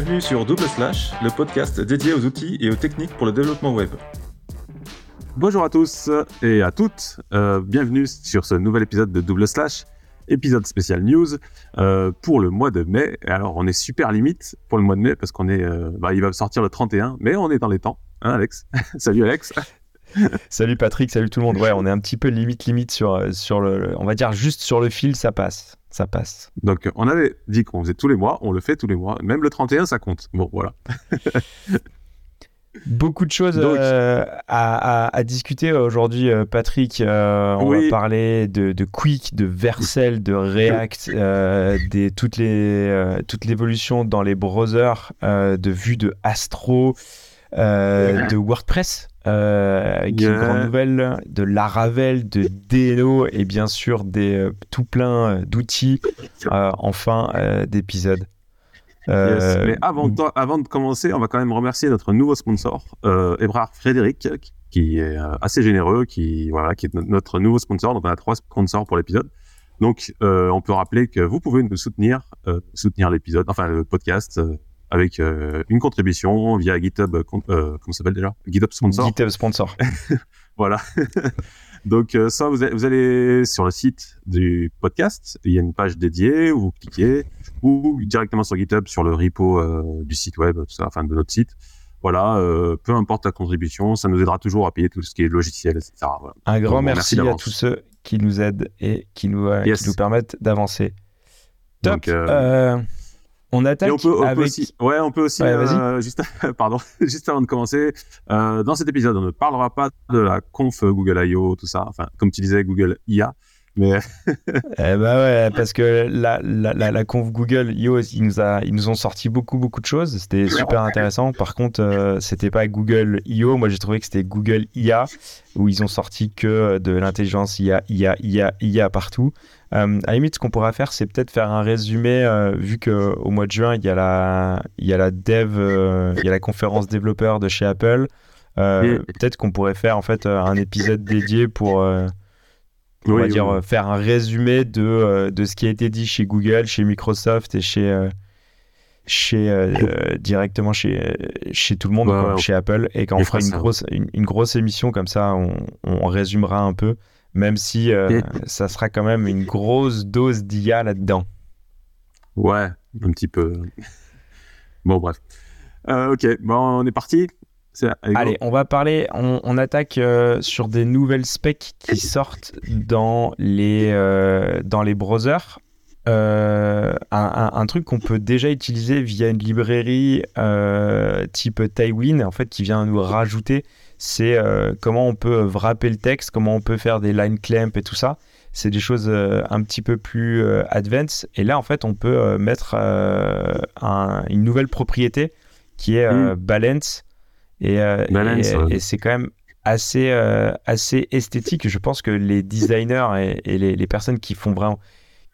Bienvenue sur Double Slash, le podcast dédié aux outils et aux techniques pour le développement web. Bonjour à tous et à toutes, euh, bienvenue sur ce nouvel épisode de Double Slash, épisode spécial news euh, pour le mois de mai. Alors on est super limite pour le mois de mai parce qu'on est, euh, bah, il va sortir le 31, mais on est dans les temps, hein Alex? Salut Alex salut Patrick, salut tout le monde. Ouais, on est un petit peu limite limite sur sur le, on va dire juste sur le fil, ça passe, ça passe. Donc on avait dit qu'on faisait tous les mois, on le fait tous les mois, même le 31 ça compte. Bon voilà. Beaucoup de choses euh, à, discuter aujourd'hui, euh, Patrick. Euh, on va parler de, de, Quick, de Vercel, de React, des, toutes les toute l'évolution dans les browsers, de vue de Astro, de WordPress. Euh, qui est une grande nouvelle, de Laravel, de DNO et bien sûr des tout plein d'outils en fin d'épisode. Euh, mais avant de, avant de commencer, on va quand même remercier notre nouveau sponsor, euh, Ebrard Frédéric, qui est euh, assez généreux, qui voilà, qui est notre nouveau sponsor. Donc on a trois sponsors pour l'épisode. Donc euh, on peut rappeler que vous pouvez nous soutenir, euh, soutenir l'épisode, enfin le podcast, avec une contribution via GitHub, comment s'appelle déjà? GitHub sponsor. GitHub sponsor. voilà. Donc ça, vous, vous, allez sur le site du podcast, il y a une page dédiée où vous cliquez, ou directement sur GitHub sur le repo euh, du site web, tout ça, enfin de notre site. Voilà, euh, peu importe la contribution, ça nous aidera toujours à payer tout ce qui est logiciel, etc. Un grand merci, à tous ceux qui nous aident et qui nous, euh, qui nous permettent d'avancer. Top. On attaque on peut, avec... aussi, ouais, on peut aussi, juste, pardon, juste avant de commencer, dans cet épisode, on ne parlera pas de la conf Google I.O., tout ça, enfin, comme tu disais, Google IA, mais... eh bah ouais, parce que la, la, la, conf Google IO, ils nous, a, ils nous ont sorti beaucoup, beaucoup de choses. C'était super intéressant. Par contre, euh, c'était pas Google IO. Moi, j'ai trouvé que c'était Google IA, où ils ont sorti que de l'intelligence IA, IA, IA, IA partout. Euh, à la limite, ce qu'on pourra faire, c'est peut-être faire un résumé, euh, vu qu'au mois de juin, il y a la, il y a la dev, euh, il y a la conférence développeur de chez Apple. peut-être qu'on pourrait faire en fait un épisode dédié pour on va dire, euh, faire un résumé de, euh, de ce qui a été dit chez Google, chez Microsoft et chez, euh, chez directement chez, chez tout le monde, chez Apple, et quand on fera une grosse, une, grosse émission comme ça, on, on résumera un peu, même si ça sera quand même une grosse dose d'IA là-dedans. Ouais, un petit peu. bon, bref. ok, bon, on est parti. Allez, on va parler, on, attaque euh, sur des nouvelles specs qui sortent dans les, euh, dans les browsers. Euh, un, truc qu'on peut déjà utiliser via une librairie type Tailwind, en fait, qui vient nous rajouter, c'est comment on peut wrapper le texte, comment on peut faire des line clamp et tout ça. C'est des choses un petit peu plus advanced. Et là, en fait, on peut mettre une nouvelle propriété qui est mm. balance et, euh, et, c'est quand même assez, euh, assez esthétique. Je pense que les designers et, les, les, personnes qui font vraiment,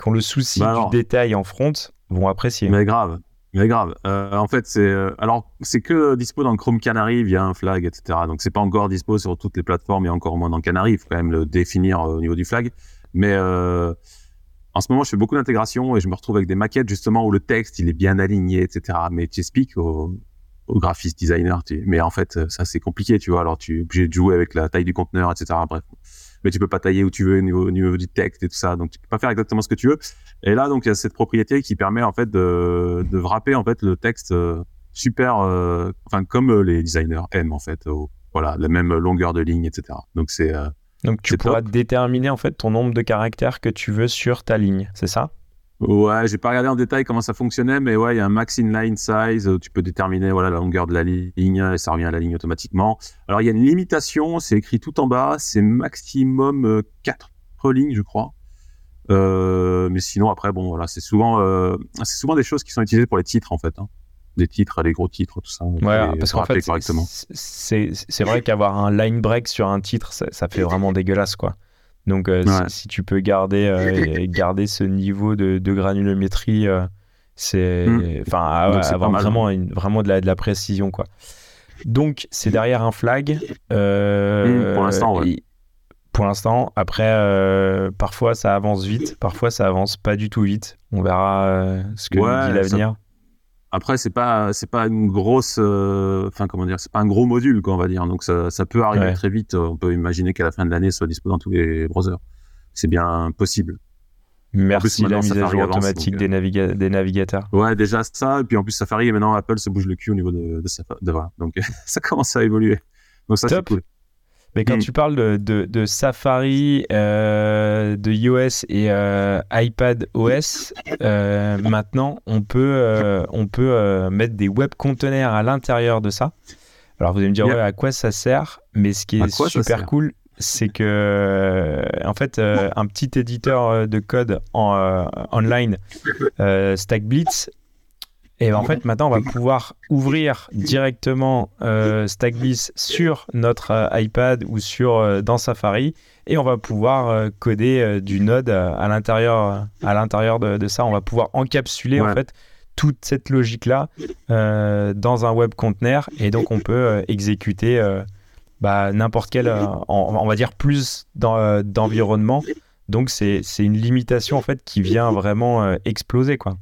qui ont le souci bah du détail en front vont apprécier. Mais grave. Mais grave. Euh, en fait, c'est alors c'est que dispo dans Chrome Canary via un flag, etc. Donc c'est pas encore dispo sur toutes les plateformes et encore moins dans Canary. Il faut quand même le définir au niveau du flag. Mais en ce moment, je fais beaucoup d'intégration et je me retrouve avec des maquettes justement où le texte il est bien aligné, etc. Mais tu expliques au graphiste designer. Mais en fait, ça c'est compliqué, tu vois. Alors tu es obligé de jouer avec la taille du conteneur, etc. Bref, mais tu peux pas tailler où tu veux au niveau, niveau, du texte et tout ça. Donc tu peux pas faire exactement ce que tu veux. Et là, donc il y a cette propriété qui permet en fait de, de wrapper en fait le texte euh, super, euh, enfin comme euh, les designers aiment en fait. voilà, la même longueur de ligne, etc. Donc c'est donc tu pourras déterminer en fait ton nombre de caractères que tu veux sur ta ligne, c'est ça? Ouais, j'ai pas regardé en détail comment ça fonctionnait, mais ouais, il y a un max inline size où tu peux déterminer voilà la longueur de la ligne et ça revient à la ligne automatiquement. Alors il y a une limitation, c'est écrit tout en bas, c'est maximum 4 euh, lignes, je crois. Euh, mais sinon après bon voilà, c'est souvent euh, c'est souvent des choses qui sont utilisées pour les titres en fait. Hein. Des titres, des gros titres, tout ça. Ouais, parce qu'en fait, c'est vrai qu'avoir un line break sur un titre, ça, ça fait vraiment dégueulasse quoi. Donc, euh, si, tu peux garder, euh, garder ce niveau de, de granulométrie, euh, c'est hmm. enfin avoir vraiment, une, vraiment de la, de la précision. Quoi. Donc, c'est derrière un flag. Hmm, pour l'instant, Pour l'instant, après, parfois ça avance vite, parfois ça avance pas du tout vite. On verra ce que dit l'avenir. Après, c'est pas, c'est pas une grosse, euh, enfin comment dire, c'est pas un gros module, quoi, on va dire. Donc ça, ça peut arriver très vite. On peut imaginer qu'à la fin de l'année, soit disponible dans tous les browsers. C'est bien possible. Merci la mise à jour automatique des, des, navigateurs. Ouais, déjà ça. Et puis en plus, Safari, et maintenant Apple se bouge le cul au niveau de, de Safari. Donc ça commence à évoluer. Donc ça, c'est cool. Mais quand hmm. tu parles de, de, Safari, euh, de iOS et euh, iPad OS, euh, maintenant, on peut, on peut mettre des web conteneurs à l'intérieur de ça. Alors vous allez me dire, ouais, à quoi ça sert? Mais ce qui est super cool, c'est que, en fait, un petit éditeur de code en, online, StackBlitz, et en fait, maintenant, on va pouvoir ouvrir directement euh, sur notre euh, iPad ou sur euh, dans Safari, et on va pouvoir euh, coder du Node à l'intérieur, à l'intérieur de, ça. On va pouvoir encapsuler en fait toute cette logique-là dans un web container, et donc on peut exécuter bah, n'importe quel, on va dire plus d'environnement. Donc c'est une limitation en fait qui vient vraiment exploser quoi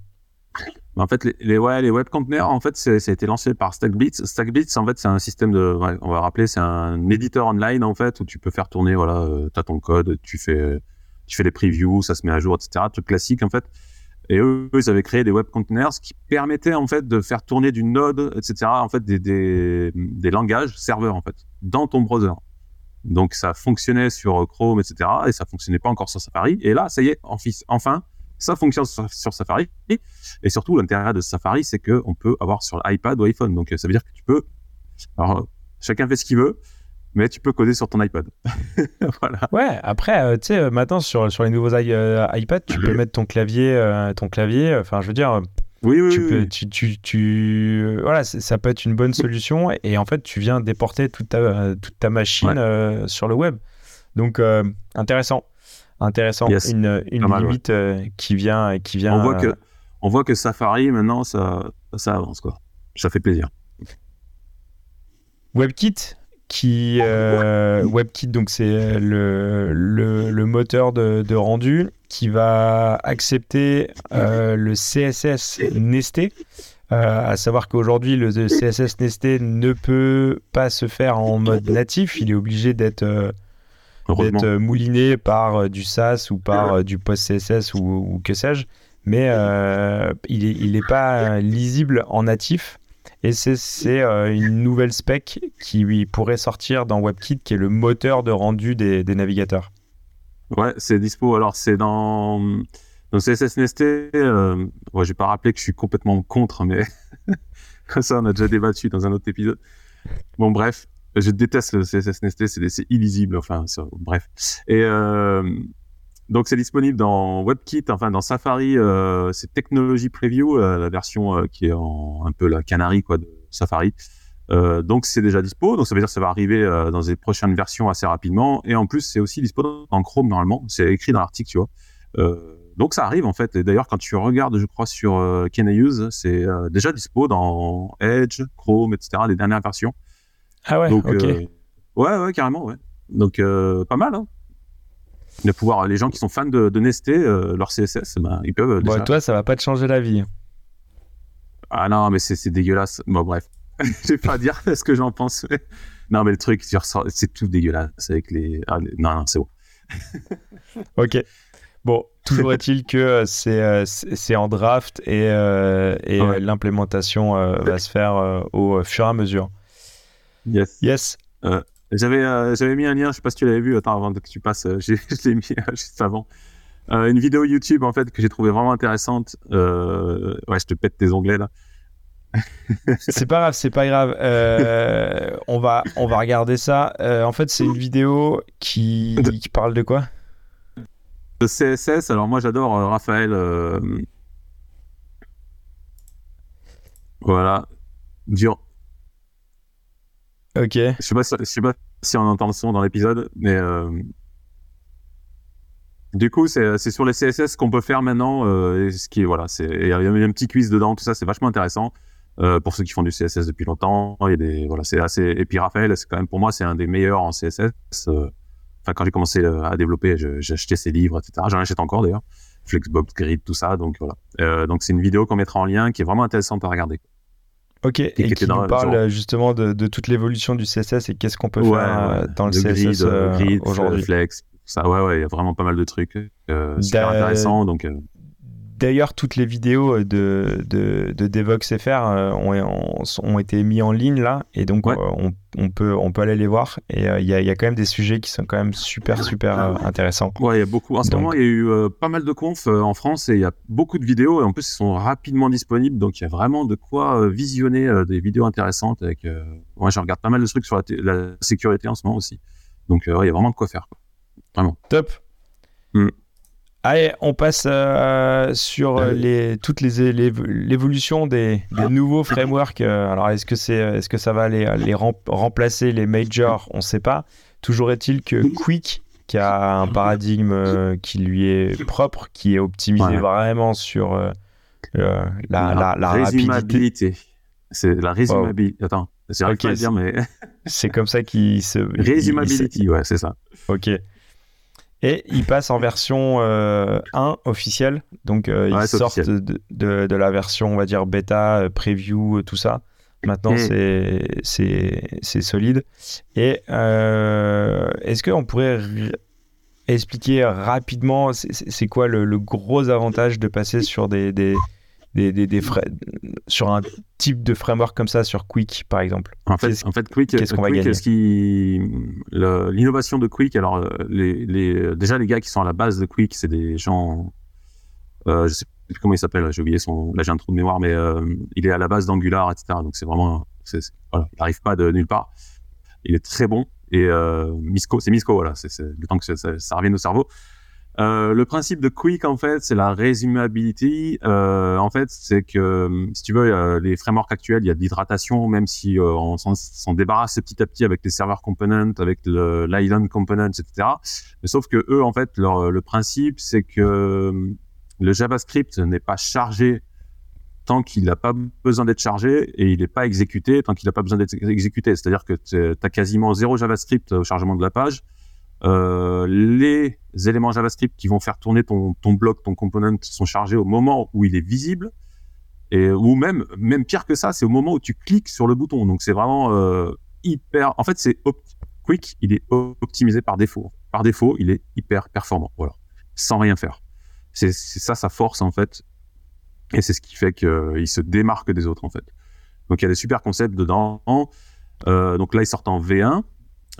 en fait, les, web containers, en fait, ça a été lancé par StackBlitz. StackBlitz, en fait, c'est un système de, on va rappeler, c'est un éditeur online, en fait, où tu peux faire tourner, voilà, euh, as ton code, tu fais, tu fais les previews, ça se met à jour, etc. Truc classique, en fait. Et eux, ils avaient créé des web containers qui permettaient, en fait, de faire tourner du Node, etc., en fait, des, des, des langages serveurs, en fait, dans ton browser. Donc, ça fonctionnait sur Chrome, etc., et ça fonctionnait pas encore sur Safari. Et là, ça y est, enfin, ça fonctionne sur, Safari. Et surtout, l'intérêt de Safari, c'est qu'on peut avoir sur l'iPad ou iPhone. Donc, ça veut dire que tu peux. Alors, chacun fait ce qu'il veut, mais tu peux coder sur ton iPad. voilà. Ouais, après, euh, tu sais, euh, maintenant, sur, sur les nouveaux euh, iPad, tu peux mettre ton clavier. ton clavier enfin, je veux dire. Oui, oui, tu peux, Tu, tu, tu, voilà, ça peut être une bonne solution et en fait, tu viens déporter toute ta, toute ta machine sur le web. Donc, intéressant intéressant. Une, une limite euh, qui vient, qui vient. On voit que, on voit que Safari maintenant ça, ça avance quoi. Ça fait plaisir. WebKit qui euh, WebKit donc c'est le, le, moteur de, de, rendu qui va accepter euh, le CSS nesté. à savoir qu'aujourd'hui le CSS nesté ne peut pas se faire en mode natif, il est obligé d'être d'être euh, mouliné par euh, du SAS ou par euh, du post-CSS ou, que sais-je. Mais il n'est est pas lisible en natif. Et c'est une nouvelle spec qui pourrait sortir dans WebKit, qui est le moteur de rendu des, navigateurs. Ouais, c'est dispo. Alors, c'est dans, dans CSS Nesté. Euh, ouais, je vais pas rappeler que je suis complètement contre, mais comme ça, on a déjà débattu dans un autre épisode. Bon, bref. Je déteste le CSS nesté, c'est illisible, enfin, bref. Et euh, donc, c'est disponible dans WebKit, enfin, dans Safari, euh, c'est Technology Preview, euh, la version euh, qui est en, un peu la canary, quoi, de Safari. Donc, c'est déjà dispo. Donc, ça veut dire que ça va arriver dans les prochaines versions assez rapidement. Et en plus, c'est aussi dispo dans Chrome, normalement. C'est écrit dans l'article, tu vois. donc, ça arrive, en fait. Et d'ailleurs, quand tu regardes, je crois, sur Can I Use, c'est déjà dispo dans Edge, Chrome, etc., les dernières versions. Ah ouais, ok. Euh, ouais, ouais, carrément, ouais. Donc, euh, pas mal, hein. De pouvoir, les gens qui sont fans de, de Nesté, euh, leur CSS, ben, ils peuvent. Déjà... toi, ça va pas te changer la vie. Ah non, mais c'est dégueulasse. Bon, bref. Je vais pas dire ce que j'en pense. non, mais le truc, c'est tout dégueulasse avec les. Ah, non, non, c'est bon. ok. Bon, toujours est-il que c'est en draft et, et l'implémentation va se faire au fur et à mesure. Yes. Yes. Euh, j'avais, euh, j'avais mis un lien, je sais pas si tu l'avais vu, attends, avant que tu passes, euh, je l'ai mis juste avant. une vidéo YouTube, en fait, que j'ai trouvé vraiment intéressante. ouais, je te pète tes onglets, là. c'est pas grave, c'est pas grave. on, va, on va regarder ça. en fait, c'est une vidéo qui, qui parle de quoi? De CSS. Alors, moi, j'adore Raphaël. Voilà. Dur. Ok. Je sais pas, je sais pas si on entend le son dans l'épisode, mais euh... du coup, c'est sur les CSS qu'on peut faire maintenant. Euh, ce qui voilà, c'est il y a un petit quiz dedans, tout ça, c'est vachement intéressant. Euh, pour ceux qui font du CSS depuis longtemps, il y a des voilà, c'est assez. Et puis Raphaël, c'est quand même pour moi, c'est un des meilleurs en CSS. Enfin, quand j'ai commencé à développer, j'ai acheté ses livres, etc. J'en achète encore d'ailleurs. Flexbox, Grid, tout ça. Donc voilà. donc c'est une vidéo qu'on mettra en lien qui est vraiment intéressante à regarder. Ok, et, qui, nous parle justement de, de toute l'évolution du CSS et qu'est-ce qu'on peut faire dans le, CSS aujourd'hui. Flex, ça, ouais, ouais, il y a vraiment pas mal de trucs super intéressants. Donc D'ailleurs, toutes les vidéos de, de, de Devox FR euh, ont, ont, été mis en ligne là, et donc euh, on, peut, on peut aller les voir. Et euh, il y, a, y, a, quand même des sujets qui sont quand même super, super intéressants. Ouais, il y a beaucoup. En ce moment, il y a eu pas mal de confs en France et il y a beaucoup de vidéos, et en plus, ils sont rapidement disponibles, donc il y a vraiment de quoi visionner des vidéos intéressantes. Avec, moi, je regarde pas mal de trucs sur la, sécurité en ce moment aussi. Donc, il y a vraiment de quoi faire. Vraiment. Top. Mm. Allez, on passe euh, sur euh, les, toutes les, l'évolution des, des, nouveaux frameworks. Euh, alors, est-ce que, c'est, est-ce que ça va les, les remplacer les majors? On ne sait pas. Toujours est-il que Quick, qui a un paradigme qui lui est propre, qui est optimisé vraiment sur la, la, la, résumabilité. C'est la résumabilité. Attends, c'est okay, dire, mais. c'est comme ça qu'il se. Résumability, ouais, c'est ça. Ok. Et il passe en version 1 euh, officielle. Donc, euh, ils sortent de, de, la version, on va dire, bêta, euh, preview, tout ça. Maintenant, mm. c'est solide. Et est-ce qu'on pourrait expliquer rapidement c'est quoi le, le, gros avantage de passer sur des, des, des, des, frais, sur un type de framework comme ça, sur Quick par exemple En fait, en fait Quick, qu'est-ce qu'on va gagner L'innovation de Quick, alors euh, les, les, déjà les gars qui sont à la base de Quick, c'est des gens, euh, je sais plus comment il s'appelle, j'ai oublié son, là j'ai un trou de mémoire, mais euh, il est à la base d'Angular, etc. Donc c'est vraiment, voilà, il n'arrive pas de nulle part. Il est très bon et euh, Misco, c'est Misco, voilà, c'est le temps que ça, ça, ça revienne au cerveau. Euh, le principe de Quick, en fait, c'est la résumabilité. Euh, en fait, c'est que, euh, si tu veux, les frameworks actuels, il y a de l'hydratation, même si on s'en débarrasse petit à petit avec les serveurs components, avec l'island components, etc. Mais sauf que eux, en fait, leur, le principe, c'est que le JavaScript n'est pas chargé tant qu'il n'a pas besoin d'être chargé et il n'est pas exécuté tant qu'il n'a pas besoin d'être exécuté. C'est-à-dire que tu as quasiment zéro JavaScript au chargement de la page euh, les éléments JavaScript qui vont faire tourner ton, ton bloc, ton component sont chargés au moment où il est visible. Et, ou même, même pire que ça, c'est au moment où tu cliques sur le bouton. Donc c'est vraiment euh, hyper. En fait, c'est Quick, il est optimisé par défaut. Par défaut, il est hyper performant. Voilà, sans rien faire. C'est ça sa force en fait, et c'est ce qui fait qu'il se démarque des autres en fait. Donc il y a des super concepts dedans. Euh, donc là, il sort en V1.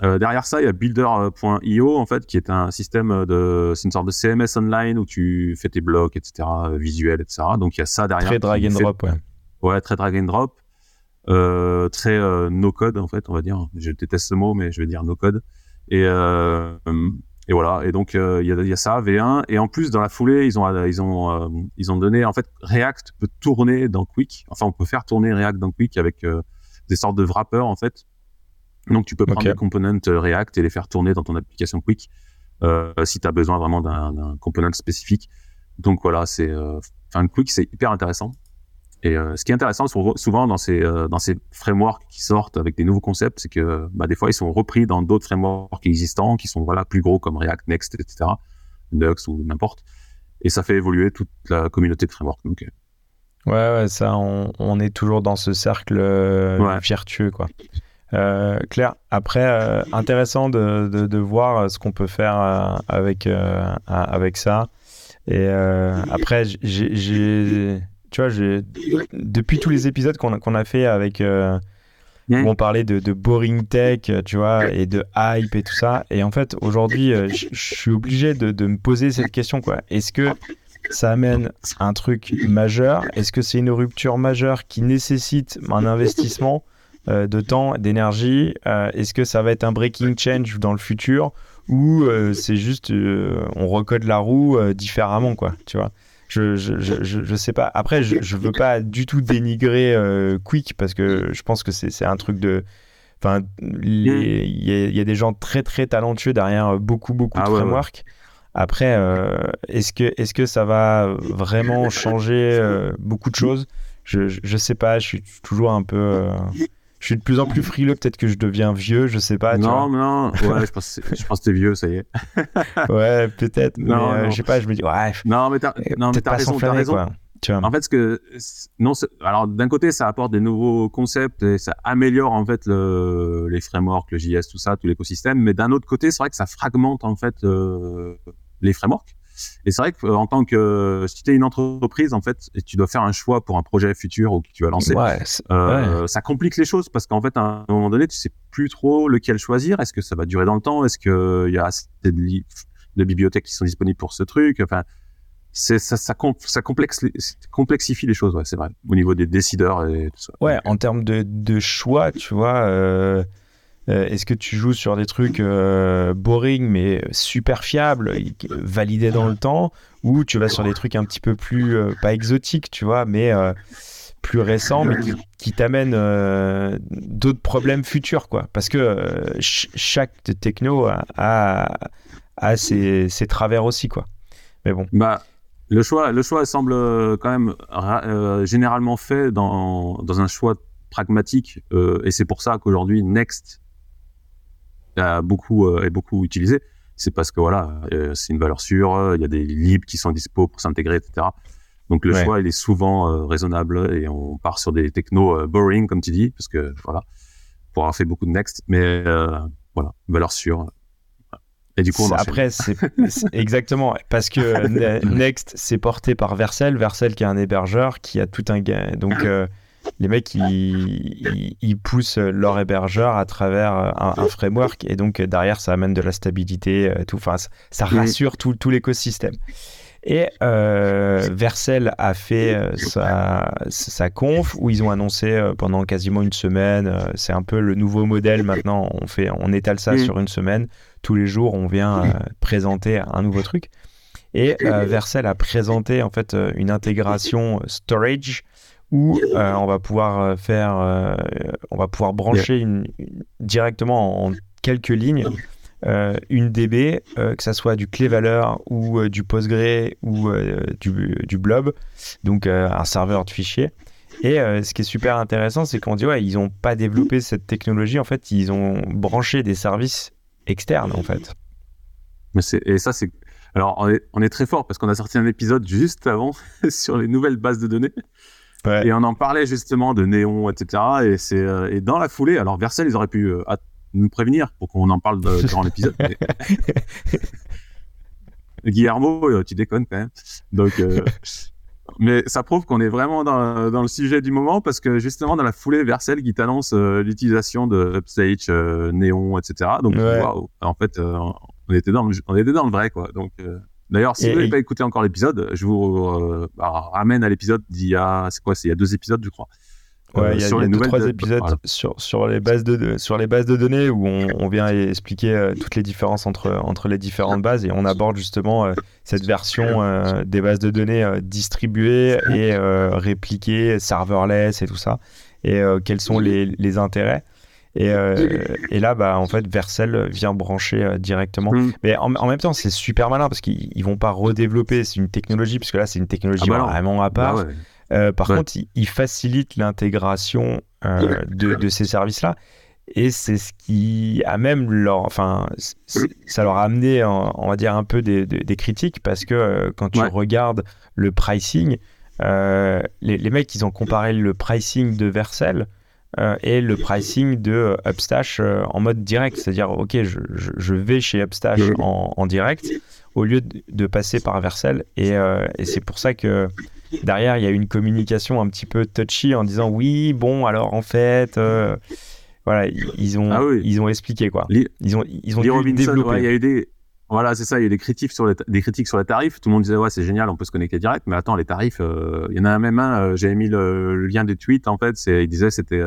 Euh, derrière ça, il y a Builder.io en fait, qui est un système de, c'est une sorte de CMS online où tu fais tes blocs, etc., visuels, etc. Donc il y a ça derrière. Très drag and drop, ouais. Ouais, très drag and drop, euh, très euh, no code en fait, on va dire. Je déteste ce mot, mais je vais dire no code. Et euh, et voilà. Et donc euh, il y a, y, a, ça V1 et en plus dans la foulée, ils ont ils ont ils ont donné en fait React peut tourner dans Quick. Enfin, on peut faire tourner React dans Quick avec des sortes de wrappers en fait donc, tu peux prendre des components euh, React et les faire tourner dans ton application Quick euh, si tu as besoin vraiment d'un component spécifique. Donc voilà, c'est euh, enfin Quick, c'est hyper intéressant. Et euh, ce qui est intéressant souvent dans ces dans ces frameworks qui sortent avec des nouveaux concepts, c'est que bah, des fois ils sont repris dans d'autres frameworks existants qui sont voilà plus gros comme React Next, etc., Nux ou n'importe. Et ça fait évoluer toute la communauté de frameworks. Donc, ouais, ouais, ça, on, on, est toujours dans ce cercle ouais. vertueux, quoi. Euh, Claire, après, euh, intéressant de, de, voir ce qu'on peut faire euh, avec, avec ça. Et après, j'ai, tu vois, depuis tous les épisodes qu'on a, qu'on a fait avec, où on parlait de, de, boring tech, tu vois, et de hype et tout ça. Et en fait, aujourd'hui, je suis obligé de, de, me poser cette question, quoi. Est-ce que ça amène un truc majeur? Est-ce que c'est une rupture majeure qui nécessite un investissement? Euh, de temps, d'énergie euh, Est-ce que ça va être un breaking change dans le futur ou euh, c'est juste on recode la roue différemment quoi tu vois? Je, je, je, je, sais pas. Après je, je veux pas du tout dénigrer Quick parce que je pense que c'est un truc de enfin il y, a des gens très très talentueux derrière beaucoup beaucoup de ah frameworks. Après est-ce que est-ce que ça va vraiment changer beaucoup de choses? Je, je, sais pas. Je suis toujours un peu je suis de plus en plus frileux. Peut-être que je deviens vieux, je sais pas. Non, non, ouais, je pense, je pense que t'es vieux, ça y est. ouais, peut-être. Non, mais, je sais pas, je me dis, ouais. Non, mais t'as, non, mais t'as raison, t'as raison. Quoi. En fait, ce que non, alors d'un côté, ça apporte des nouveaux concepts et ça améliore en fait le, les frameworks, le JS, tout ça, tout l'écosystème. Mais d'un autre côté, c'est vrai que ça fragmente en fait euh, les frameworks. Et c'est vrai qu'en tant que si tu es une entreprise en fait, et tu dois faire un choix pour un projet futur ou que tu vas lancer, euh, ça complique les choses parce qu'en fait, à un moment donné, tu sais plus trop lequel choisir. Est-ce que ça va durer dans le temps? Est-ce qu'il y a assez de, de bibliothèques qui sont disponibles pour ce truc? Enfin, ça, ça, ça, complexifie les choses, ouais, c'est vrai, au niveau des décideurs et tout ça. Ouais, en termes de, de choix, tu vois, euh, euh, est-ce que tu joues sur des trucs euh, boring mais super fiables, validés dans le temps, ou tu vas sur des trucs un petit peu plus, pas exotiques, tu vois, mais plus récents, mais qui, t'amènent d'autres problèmes futurs, quoi? Parce que chaque techno a, a, ses, travers aussi, quoi. Mais bon. Bah, le choix, le choix semble euh, quand même euh, généralement fait dans, dans, un choix pragmatique, euh, et c'est pour ça qu'aujourd'hui Next a beaucoup, est beaucoup utilisé. C'est parce que voilà, c'est une valeur sûre, il y a des libres qui sont dispo pour s'intégrer, etc. Donc le choix, il est souvent raisonnable et on part sur des technos boring, comme tu dis, parce que voilà, pour avoir fait beaucoup de Next, mais voilà, valeur sûre. Et du coup, après, c'est exactement parce que Next, c'est porté par Vercel, Vercel qui est un hébergeur qui a tout un gain. Donc, euh, les mecs, ils, ils, poussent leur hébergeur à travers un, framework et donc derrière, ça amène de la stabilité, euh, tout. Enfin, ça, rassure tout, tout l'écosystème. Et euh, Vercel a fait euh, sa, sa, conf où ils ont annoncé pendant quasiment une semaine. c'est un peu le nouveau modèle maintenant. On fait, on étale ça sur une semaine tous les jours, on vient euh, présenter un nouveau truc. Et euh, Vercel a présenté en fait euh, une intégration storage où on va pouvoir faire, on va pouvoir brancher une, directement en, quelques lignes une DB, que ça soit du clé valeur ou du Postgre ou du, du, blob, donc un serveur de fichiers. Et ce qui est super intéressant, c'est qu'on dit ouais, ils n'ont pas développé cette technologie. En fait, ils ont branché des services externe en fait. Mais et ça c'est alors on est, on est, très fort parce qu'on a sorti un épisode juste avant sur les nouvelles bases de données. Et on en parlait justement de Néon, etc. Et c'est euh, et dans la foulée, alors Vercel, ils auraient pu euh, nous prévenir pour qu'on en parle durant l'épisode. Guillermo, euh, tu déconnes quand même. Donc mais ça prouve qu'on est vraiment dans, dans, le sujet du moment parce que justement dans la foulée Vercel qui t'annonce euh, l'utilisation de Upstage, euh, Néon, etc. Donc en fait euh, on était dans le, on était dans le vrai quoi. Donc d'ailleurs si vous n'avez pas écouté encore l'épisode, je vous bah, ramène à l'épisode d'il y a c'est quoi c'est il y a deux épisodes je crois. Ouais, il y a, deux, trois épisodes sur, sur, les bases de, sur les bases de données où on, on vient expliquer euh, toutes les différences entre, entre les différentes bases et on aborde justement euh, cette version euh, des bases de données distribuées et répliquées, serverless et tout ça, et quels sont les, les intérêts. Et, et, là, bah, en fait, Vercel vient brancher directement. Mm. Mais en, en, même temps, c'est super malin parce qu'ils vont pas redévelopper. C'est une technologie, parce que là, c'est une technologie ah bah vraiment à part. Bah euh, par contre, il, facilite l'intégration euh, de, ces services-là. Et c'est ce qui a même leur, enfin, ça leur a amené, on va dire, un peu des, critiques parce que euh, quand tu regardes le pricing, les, mecs, ils ont comparé le pricing de Vercel et le pricing de Upstash en mode direct. C'est-à-dire, OK, je, vais chez Upstash en, direct au lieu de, passer par Vercel. Et, et c'est pour ça que derrière, il y a une communication un petit peu touchy en disant oui, bon, alors en fait, euh, voilà, ils ont, ah ils ont expliqué quoi. ils ont, ils ont développé. il y a eu des, voilà, c'est ça, il y a des critiques sur les, des critiques sur les tarifs. Tout le monde disait ouais, c'est génial, on peut se connecter direct, mais attends, les tarifs, euh, il y en a même un, euh, j'avais mis le, lien des tweets en fait, il disait c'était,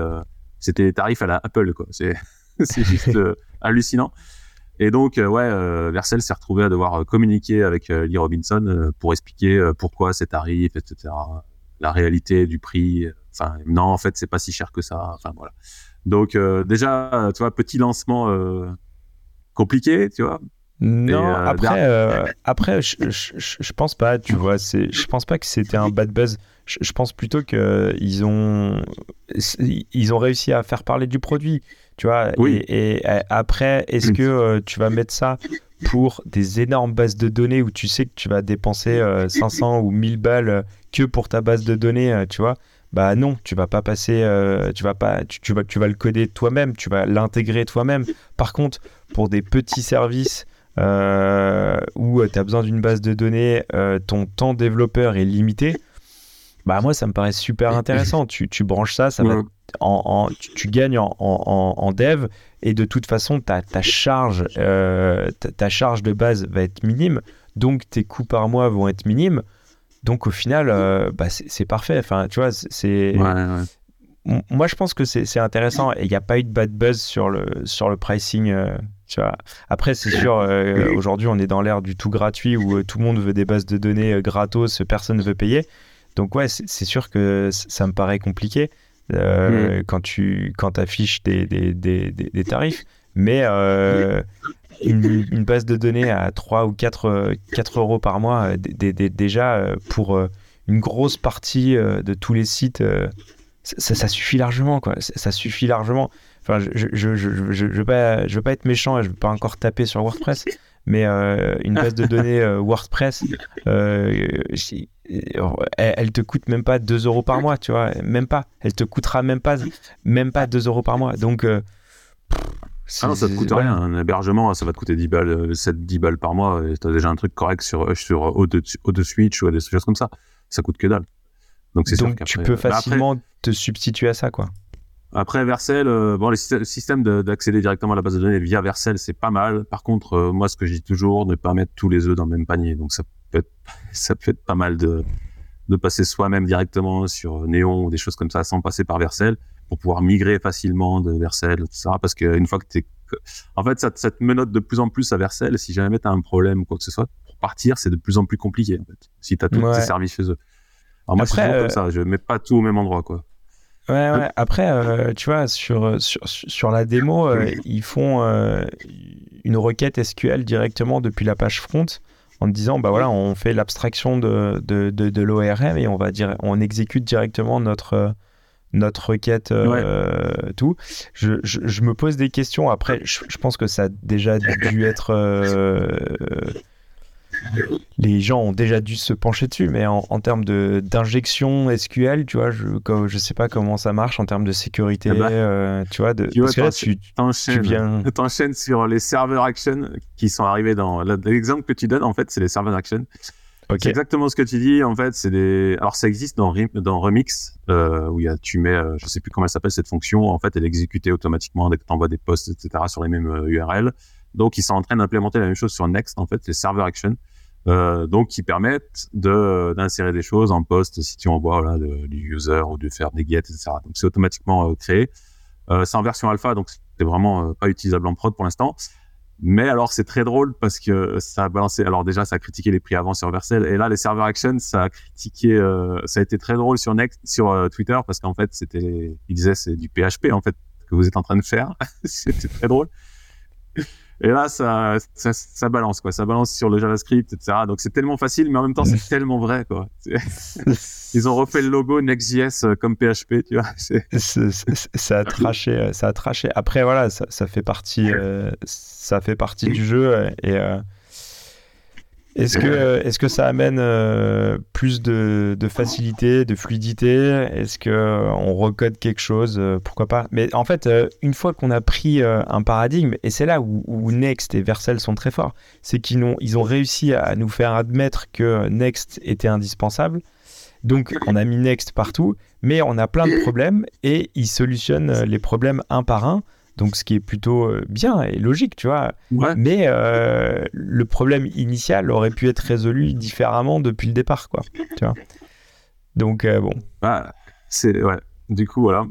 c'était les tarifs à la Apple quoi. C'est, c'est juste hallucinant. Et donc, euh, ouais, euh, Vercel s'est retrouvé à devoir euh, communiquer avec Lee Robinson pour expliquer pourquoi ces tarifs, etc. La réalité du prix. Enfin, non, en fait, c'est pas si cher que ça. Enfin, voilà. Donc, déjà, tu vois, petit lancement compliqué, tu vois. Non, après, après je, je, pense pas, tu vois. Je pense pas que c'était un bad buzz. Je, pense plutôt qu'ils ont, ils ont réussi à faire parler du produit, tu vois. Oui. Et, après, est-ce que tu vas mettre ça pour des énormes bases de données où tu sais que tu vas dépenser 500 ou 1000 balles que pour ta base de données, tu vois? Bah non, tu vas pas passer, euh, tu vas pas, tu, vas, tu vas le coder toi-même, tu vas l'intégrer toi-même. Par contre, pour des petits services euh, où euh, tu as besoin d'une base de données, ton temps développeur est limité. Bah moi, ça me paraît super intéressant. Tu, tu branches ça, ça va en, tu, gagnes en, en, dev et de toute façon, ta, ta charge, ta charge de base va être minime. Donc tes coûts par mois vont être minimes. Donc au final, euh, bah, c'est parfait. Enfin, tu vois, c'est. Moi, je pense que c'est intéressant et il n'y a pas eu de bad buzz sur le, sur le pricing. Euh, tu vois. Après, c'est sûr, euh, aujourd'hui, on est dans l'ère du tout gratuit où tout le monde veut des bases de données gratos, personne ne veut payer. Donc, ouais, c'est sûr que ça me paraît compliqué mm. quand tu quand affiches des, des, des, des, tarifs. Mais une, base de données à 3 ou 4, 4 euros par mois, euh, déjà euh, pour euh, une grosse partie de tous les sites, ça, suffit largement. Quoi. Ça, suffit largement. Enfin, je je, je, je, veux pas, je veux pas être méchant et je veux pas encore taper sur WordPress, mais une base de données WordPress, elle, elle, te coûte même pas 2 euros par mois, tu vois, même pas. Elle te coûtera même pas, même pas 2 euros par mois. Donc, ah non, ça te coûte rien. Un hébergement, ça va te coûter 10 balles, 7, euh, 10 balles par mois. Tu as déjà un truc correct sur sur de Switch ou des choses comme ça. Ça coûte que dalle. Donc, c'est tu peux facilement te substituer à ça, quoi. Après, Vercel, euh, bon, le système d'accéder directement à la base de données via Vercel, c'est pas mal. Par contre, euh, moi, ce que je dis toujours, ne pas mettre tous les œufs dans le même panier. Donc, ça peut être, ça peut être pas mal de, de passer soi-même directement sur Néon ou des choses comme ça sans passer par Vercel pour pouvoir migrer facilement de Vercel, tout ça, parce qu'une fois que tu en fait, ça, ça, te menote de plus en plus à Vercel. Si jamais tu as un problème ou quoi que ce soit, pour partir, c'est de plus en plus compliqué, en fait. Si tu as tous tes services chez eux. Alors, moi, toujours comme euh, ça. Je mets pas tout au même endroit, quoi. Ouais, ouais. Après, euh, tu vois, sur, sur, sur la démo, euh, ils font une requête SQL directement depuis la page front en disant, bah voilà, on fait l'abstraction de, de, de, de l'ORM et on va dire, on exécute directement notre notre requête, euh, tout. Je, je, me pose des questions. Après, je, pense que ça a déjà dû être. Euh, les gens ont déjà dû se pencher dessus, mais en, termes d'injection SQL, tu vois, je je sais pas comment ça marche en termes de sécurité, eh ben, euh, tu vois, de, tu parce que là, tu, tu viens... enchaînes sur les serveurs action qui sont arrivés dans l'exemple que tu donnes en fait, c'est les serveurs action c'est exactement ce que tu dis. En fait, c'est des. Alors, ça existe dans, dans Remix euh, où il y a, tu mets, euh, je sais plus comment elle s'appelle cette fonction. En fait, elle est exécutée automatiquement dès que tu envoies des posts, etc. sur les mêmes URL. Euh, donc, ils sont en train d'implémenter la même chose sur Next, en fait, les server action. Euh, donc, qui permettent d'insérer des choses en post si tu envoies voilà, du user ou de faire des get, etc. Donc, c'est automatiquement créé. c'est en version alpha, donc c'est vraiment pas utilisable en prod pour l'instant. Mais alors, c'est très drôle parce que ça a balancé. Alors, déjà, ça a critiqué les prix avant sur Vercel. Et là, les serveurs action, ça a critiqué. Euh, ça a été très drôle sur Next, sur euh, Twitter parce qu'en fait, c'était. Ils disaient c'est du PHP en fait que vous êtes en train de faire. c'était très drôle. Et là, ça, ça, ça, balance, quoi. Ça balance sur le JavaScript, etc. Donc, c'est tellement facile, mais en même temps, c'est tellement vrai, quoi. Ils ont refait le logo Next.js euh, comme PHP, tu vois. ça a traché, euh, ça a traché. Après, voilà, ça, ça fait partie, euh, ça fait partie du jeu et, est-ce que, euh, est que ça amène euh, plus de, facilité, de fluidité? Est-ce qu'on euh, recode quelque chose? Pourquoi pas? Mais en fait, une fois qu'on a pris un paradigme, et c'est là où, Next et Vercel sont très forts, c'est qu'ils ont, ils ont réussi à nous faire admettre que Next était indispensable. Donc, on a mis Next partout, mais on a plein de problèmes et ils solutionnent les problèmes un par un donc ce qui est plutôt euh, bien et logique, tu vois. Mais euh, le problème initial aurait pu être résolu différemment depuis le départ, quoi. Tu vois. Donc euh, bon. Ah, c'est ouais. Du coup voilà.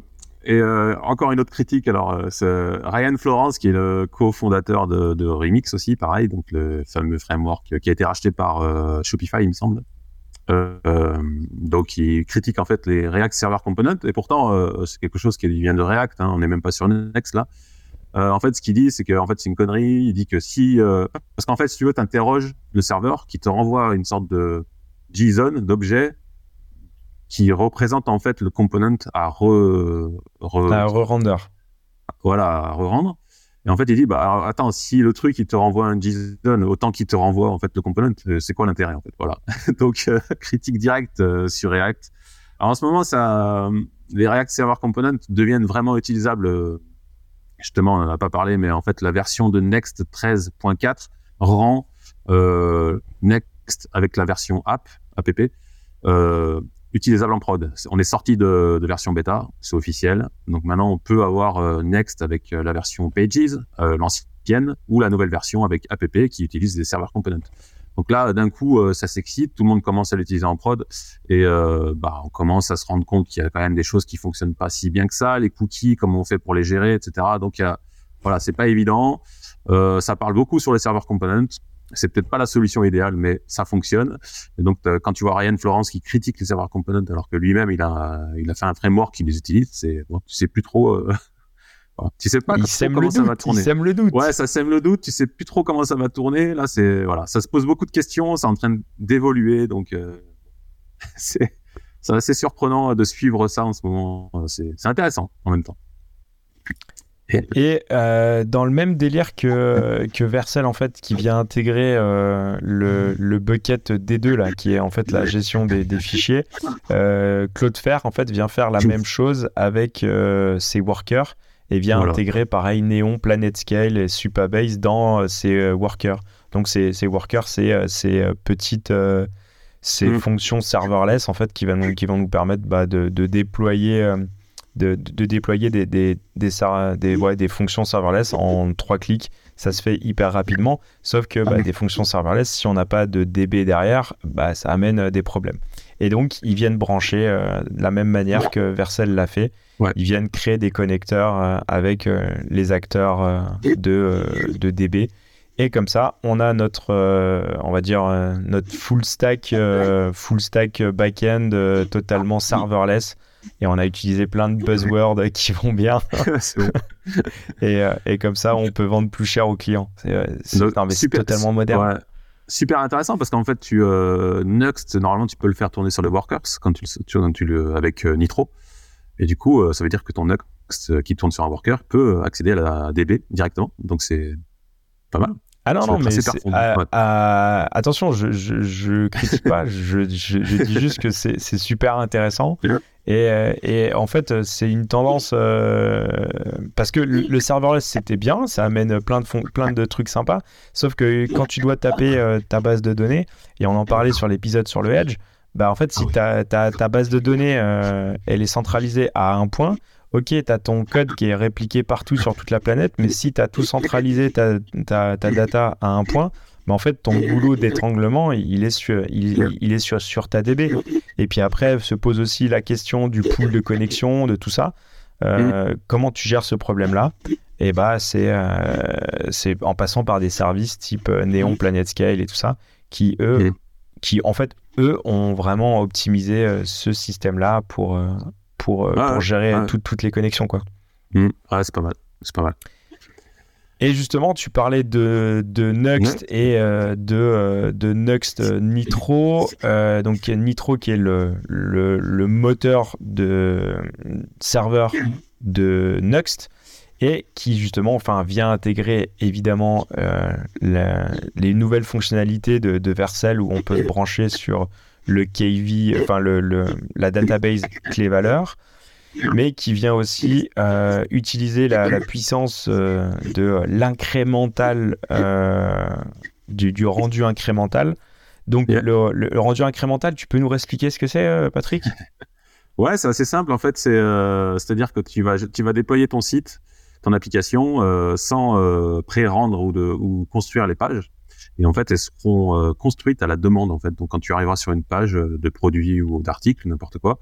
Et encore une autre critique, alors c'est Ryan Florence qui est le cofondateur de, de, Remix aussi, pareil, donc le fameux framework qui a été racheté par Shopify, il me semble. Euh, donc, il critique en fait les React Server Components, et pourtant, euh, c'est quelque chose qui vient de React. Hein, on n'est même pas sur Next là. Euh, en fait, ce qu'il dit, c'est que en fait, c'est une connerie. Il dit que si, euh, parce qu'en fait, si tu veux, t'interroges le serveur qui te renvoie une sorte de JSON d'objet qui représente en fait le component à re, re... à re-render. Voilà, à re-rendre. Et en fait, il dit, bah, alors, attends, si le truc, il te renvoie un JSON autant qu'il te renvoie, en fait, le component, euh, c'est quoi l'intérêt, en fait? Voilà. Donc, euh, critique directe euh, sur React. Alors, en ce moment, ça, les React Server Components deviennent vraiment utilisables. Justement, on n'en a pas parlé, mais en fait, la version de Next 13.4 rend euh, Next avec la version app, app, utilisable en prod. On est sorti de, version bêta, c'est officiel. Donc maintenant, on peut avoir euh, Next avec euh, la version Pages, euh, l'ancienne, ou la nouvelle version avec app qui utilise des serveurs components. Donc là, d'un coup, ça s'excite, tout le monde commence à l'utiliser en prod, et bah, on commence à se rendre compte qu'il y a quand même des choses qui fonctionnent pas si bien que ça, les cookies, comment on fait pour les gérer, etc. Donc y a, voilà, c'est pas évident. Ça parle beaucoup sur les serveurs components. C'est peut-être pas la solution idéale, mais ça fonctionne. Et donc, quand tu vois Ryan Florence qui critique les serveurs components alors que lui-même il a, il a fait un framework qui les utilise, c'est bon, tu sais plus trop. Euh... Tu sais pas il comment le ça va tourner. Il sème le doute. Ouais, ça sème le doute. Tu sais plus trop comment ça va tourner. Là, c'est voilà, ça se pose beaucoup de questions. C'est en train d'évoluer, donc euh, c'est c'est assez surprenant de suivre ça en ce moment. C'est c'est intéressant en même temps. Et euh, dans le même délire que, que Vercel, en fait, qui vient intégrer euh, le, le bucket D2, là, qui est en fait la gestion des, des fichiers, euh, Claude Fer, en fait, vient faire la même chose avec ses workers et vient Voilà. intégrer, pareil, Neon, PlanetScale et Supabase dans ses workers. Donc, ces, ces workers, c'est ces petites... ces Mm. fonctions serverless en fait qui, va nous, qui vont nous permettre bah, de, de déployer de, de- de déployer des, des, des, des, ouais, des fonctions serverless en trois clics. Ça se fait hyper rapidement, sauf que bah, des fonctions serverless, si on n'a pas de DB derrière, bah, ça amène euh, des problèmes. Et donc, ils viennent brancher euh, de la même manière que Vercel l'a fait. Ouais. Ils viennent créer des connecteurs euh, avec euh, les acteurs de, de DB. Et comme ça, on a notre, on va dire, notre full stack, full stack backend totalement serverless. Et on a utilisé plein de buzzwords qui vont bien. Et, euh, et comme ça, on peut vendre plus cher aux clients. C'est euh, super- totalement moderne. Ouais. Super intéressant parce qu'en fait, tu euh, Next, normalement, tu peux le faire tourner sur le Workers quand tu, tu, quand tu le avec euh, Nitro. Et du coup, euh, ça veut dire que ton Next euh, qui tourne sur un worker peut accéder à la DB directement. Donc c'est pas mal. Ah non, Ça non, mais ouais. attention, je, je, je critique pas, je, dis juste que c'est super intéressant. Et, euh, et en fait, c'est une tendance euh, parce que le, le serverless c'était bien, ça amène plein de, fon- plein de trucs sympas. Sauf que quand tu dois taper euh, ta base de données, et on en parlait sur l'épisode sur le Edge, bah en fait, si ta, ta, ta base de données euh, elle est centralisée à un point, ok, tu as ton code qui est répliqué partout sur toute la planète, mais si tu as tout centralisé ta, ta, ta data à un point, bah en fait, ton goulot d'étranglement, il est, sur, il, il est sur, sur ta DB. Et puis après, se pose aussi la question du pool de connexion, de tout ça. Euh, Comment tu gères ce problème-là? Et bah, c'est euh, en passant par des services type euh, Neon, PlanetScale et tout ça, qui eux, Mm. qui en fait, eux, ont vraiment optimisé euh, ce système-là pour, euh, pour, euh, pour gérer tout- toutes les connexions, quoi. Ouais, c'est pas mal. C'est pas mal. Et justement, tu parlais de, de Nuxt et euh, de, euh, de Nuxt Nitro. Euh, donc Nitro qui est le, le, le moteur de serveur de Nuxt et qui justement enfin, vient intégrer évidemment euh, la- les nouvelles fonctionnalités de, de Vercel où on peut se brancher sur le KV, enfin le, le- la database clé-valeur mais qui vient aussi euh, utiliser la, la puissance euh, de l'incrémental, euh, du, du rendu incrémental. Donc Yeah. le, le rendu incrémental, tu peux nous expliquer ce que c'est, Patrick? Ouais, c'est assez simple en fait. C'est c'est-à-dire que tu vas tu vas déployer ton site, ton application sans pré-rendre ou de ou construire les pages. Et en fait, elles seront euh, construites à la demande en fait. Donc quand tu arriveras sur une page de produit ou d'article, n'importe quoi,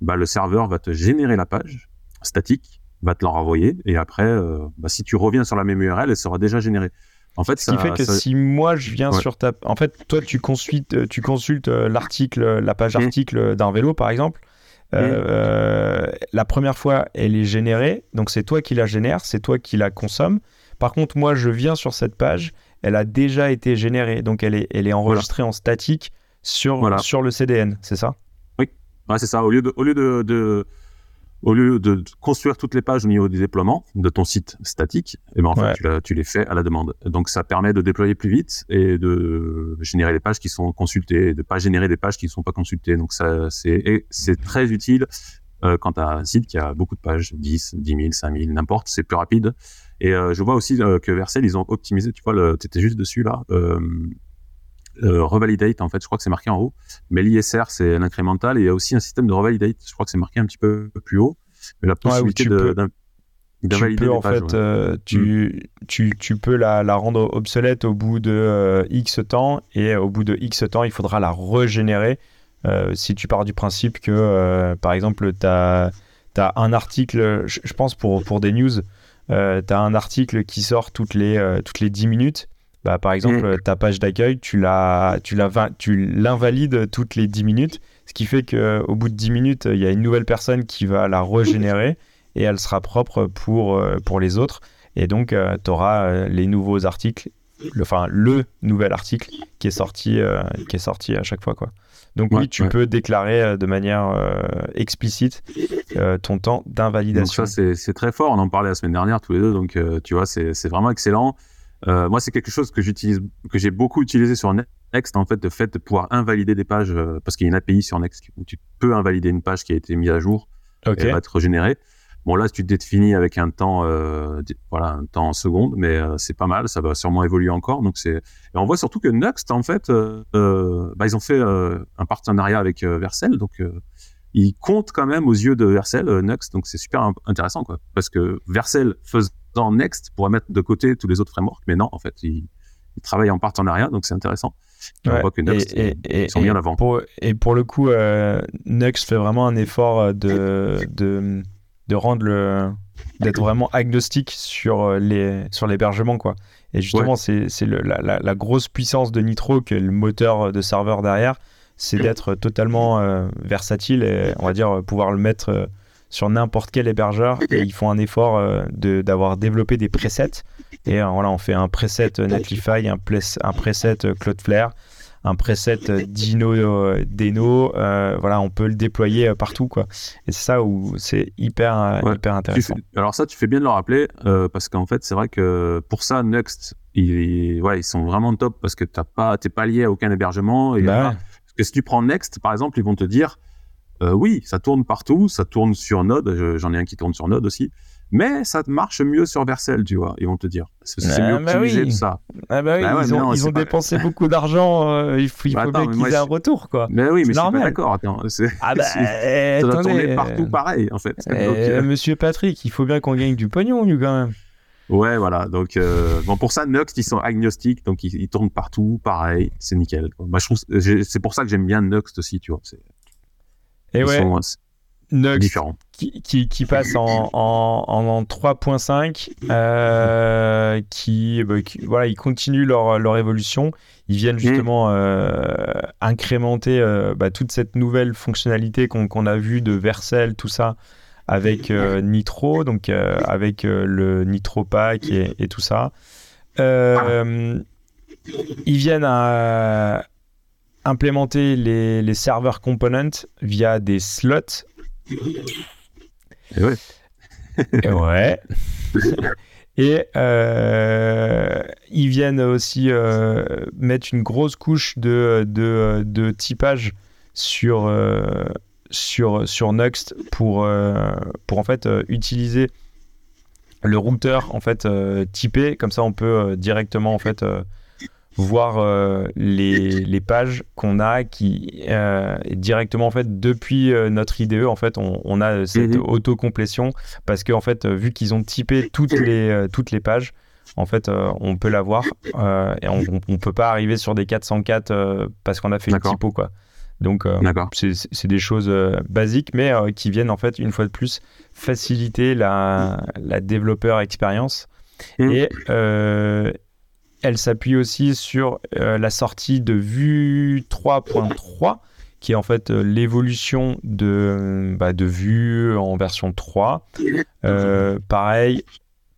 bah le serveur va te générer la page statique, va te l'en renvoyer et après, euh, bah, si tu reviens sur la même URL, elle sera déjà générée. En fait, Ce qui fait que ça- si moi je viens Ouais. sur ta... En fait, toi tu consultes, tu consultes euh, l'article, la page Mm. article d'un vélo par exemple, la première fois, elle est générée, donc c'est toi qui la génère, c'est toi qui la consomme. Par contre, moi, je viens sur cette page, elle a déjà été générée, donc elle est, elle est enregistrée en statique sur, sur le CDN, c'est ça? Oui, c'est ça. Au lieu de, au lieu de, au lieu de construire toutes les pages au niveau du déploiement de ton site statique, eh ben en fait, tu, les fais à la demande. Donc, ça permet de déployer plus vite et de générer les pages qui sont consultées et de pas générer des pages qui ne sont pas consultées. Donc, ça, c'est, c'est très utile euh, quand tu as un site qui a beaucoup de pages, 10, 10 000, 5 000, n'importe, c'est plus rapide. Et euh, je vois aussi euh, que Vercel, ils ont optimisé, tu vois, tu étais juste dessus là, revalidate, en fait, je crois que c'est marqué en haut. Mais l'ISR, c'est l'incrémental. Et il y a aussi un système de revalidate. Je crois que c'est marqué un petit peu plus haut. Mais la possibilité de, tu peux, en fait, euh, tu, mm. tu, tu, peux la, la, rendre obsolète au bout de euh, X temps et au bout de X temps, il faudra la régénérer. Euh, si tu pars du principe que, par exemple, tu as, as, un article, je, je, pense pour, pour des news, tu as un article qui sort toutes les, toutes les 10 minutes bah, par exemple, mm. ta page d'accueil, tu l'invalides toutes les 10 minutes, ce qui fait qu'au bout de 10 minutes, il y a une nouvelle personne qui va la régénérer et elle sera propre pour, euh, pour les autres. Et donc, euh, tu auras euh, les nouveaux articles, le, enfin, le nouvel article qui est sorti, qui est sorti à chaque fois. Quoi. Donc, oui, tu peux déclarer de manière explicite ton temps d'invalidation. Donc, ça, c'est très fort. On en parlait la semaine dernière tous les deux. Donc, tu vois, c'est vraiment excellent. Euh, moi, c'est quelque chose que j'utilise, que j'ai beaucoup utilisé sur Next, en fait, le fait de pouvoir invalider des pages, euh, parce qu'il y a une API sur Next où tu peux invalider une page qui a été mise à jour et elle va être régénérée. Bon, là, tu te définis avec un temps, euh, voilà, un temps en secondes, mais c'est pas mal. Ça va sûrement évoluer encore. Donc, c'est. Et on voit surtout que Next, en fait, bah, ils ont fait un partenariat avec Vercel, donc ils comptent quand même aux yeux de Vercel, Next. Donc, c'est super intéressant, quoi, parce que Vercel faisait dans Next pour mettre de côté tous les autres frameworks. Mais non, en fait, ils, travaillent en partenariat, donc c'est intéressant. On voit que Next, ils sont bien avant. et pour le coup, euh, Next fait vraiment un effort euh, de, de, de rendre le d'être vraiment agnostique sur euh, les sur l'hébergement quoi. Et justement, c'est la, la, la, grosse puissance de Nitro que le moteur de serveur derrière, c'est d'être totalement versatile et on va dire pouvoir le mettre sur n'importe quel hébergeur et ils font un effort euh, d'avoir développé des presets. Et euh, voilà, on fait un preset Netlify, un, un preset Cloudflare, un preset Dino, Deno. Euh, voilà, on peut le déployer partout. Quoi. Et c'est ça où c'est hyper, hyper intéressant. alors ça, tu fais bien de le rappeler parce qu'en fait, c'est vrai que pour ça, Next, ils, ouais, ils sont vraiment top parce que tu n'es pas, pas lié à aucun hébergement. Et bah que si tu prends Next, par exemple, ils vont te dire euh, oui, ça tourne partout, ça tourne sur Node, j'en ai un qui tourne sur Node aussi, mais ça marche mieux sur Vercel, tu vois, ils vont te dire. C'est mieux bah optimisé ça. Ah bah oui, bah ils ont, ils ont dépensé beaucoup d'argent, euh, il faut, il bah faut bien qu'ils aient un retour, quoi. Mais oui, mais je suis pas d'accord, attends. Ah bah, ça doit tourner partout pareil, en fait. Euh, monsieur Patrick, il faut bien qu'on gagne du pognon, nous, quand même. Ouais, voilà. Donc, bon, pour ça, Nuxt, ils sont agnostiques, donc ils, tournent partout, pareil, c'est nickel. Moi, je trouve, c'est pour ça que j'aime bien Nuxt aussi, tu vois. Et ouais, Qui, qui, passe en, en, 3.5, euh, qui, bah, qui, voilà, ils continuent leur, leur évolution. Ils viennent mm. justement euh, incrémenter euh, bah, toute cette nouvelle fonctionnalité qu'on a vue de Vercel, tout ça, avec Nitro, donc avec le Nitro Pack et, et tout ça. ils viennent à implémenter les, les serveurs components via des slots. Et ouais. Et ouais. Et euh, ils viennent aussi euh, mettre une grosse couche de, de, de typage sur, euh, sur, sur Nuxt pour, pour en fait utiliser le routeur en fait typé. Comme ça, on peut directement en fait voir euh, les, les, pages qu'on a qui euh, directement en fait depuis euh, notre IDE en fait on, on a cette mhm. autocomplétion parce que en fait vu qu'ils ont typé toutes les toutes les pages en fait on peut l'avoir et on, on, peut pas arriver sur des 404 parce qu'on a fait une typo quoi donc c'est des choses basiques mais qui viennent en fait une fois de plus faciliter la, la développeur expérience mhm. et elle s'appuie aussi sur euh, la sortie de Vue 3.3 qui est en fait l'évolution de, bah, de Vue en version 3. pareil,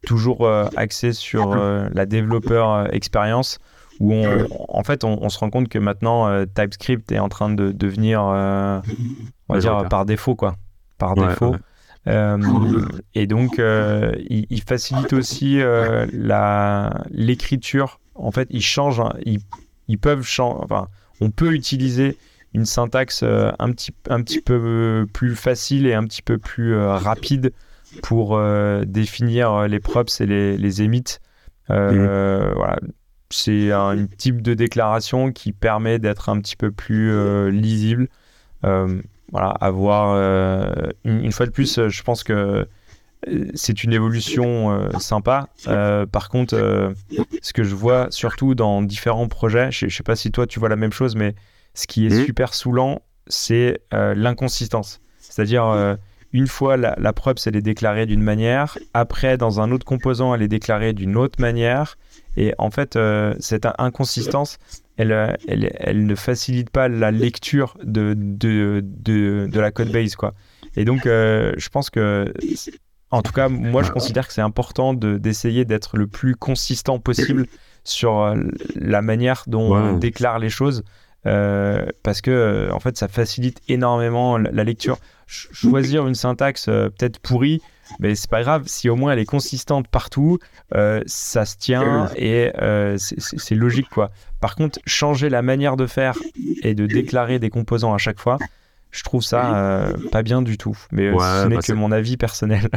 toujours axé sur la développeur expérience où on, en fait on, se rend compte que maintenant TypeScript est en train de devenir on va dire par défaut quoi par défaut euh, et donc, euh, il, facilite aussi euh, l'écriture. En fait, ils changent, hein, ils, peuvent changer. Enfin, on peut utiliser une syntaxe un petit, un petit peu plus facile et un petit peu plus rapide pour définir les props et les, les emits. Mhm. Voilà, c'est un type de déclaration qui permet d'être un petit peu plus lisible voilà, avoir euh, une, fois de plus, euh, je pense que euh, c'est une évolution sympa. par contre, ce que je vois surtout dans différents projets, je, ne sais pas si toi tu vois la même chose, mais ce qui est mmh. super saoulant, c'est l'inconsistance. C'est-à-dire, une fois la, la props, elle est déclarée d'une manière, après, dans un autre composant, elle est déclarée d'une autre manière. Et en fait, cette inconsistance, euh, elle, elle, ne facilite pas la lecture de, de, de, la code base. Quoi. Et donc, euh, je pense que, en tout cas, moi, je considère que c'est important d'essayer d'être le plus consistant possible sur euh, la manière dont on déclare les choses. Parce que en fait ça facilite énormément la, lecture. choisir une syntaxe peut-être pourrie, mais c'est pas grave si au moins elle est consistante partout, ça se tient et c'est logique quoi. Par contre, changer la manière de faire et de déclarer des composants à chaque fois, je trouve ça euh, pas bien du tout. Mais euh, ce n'est bah, que mon avis personnel.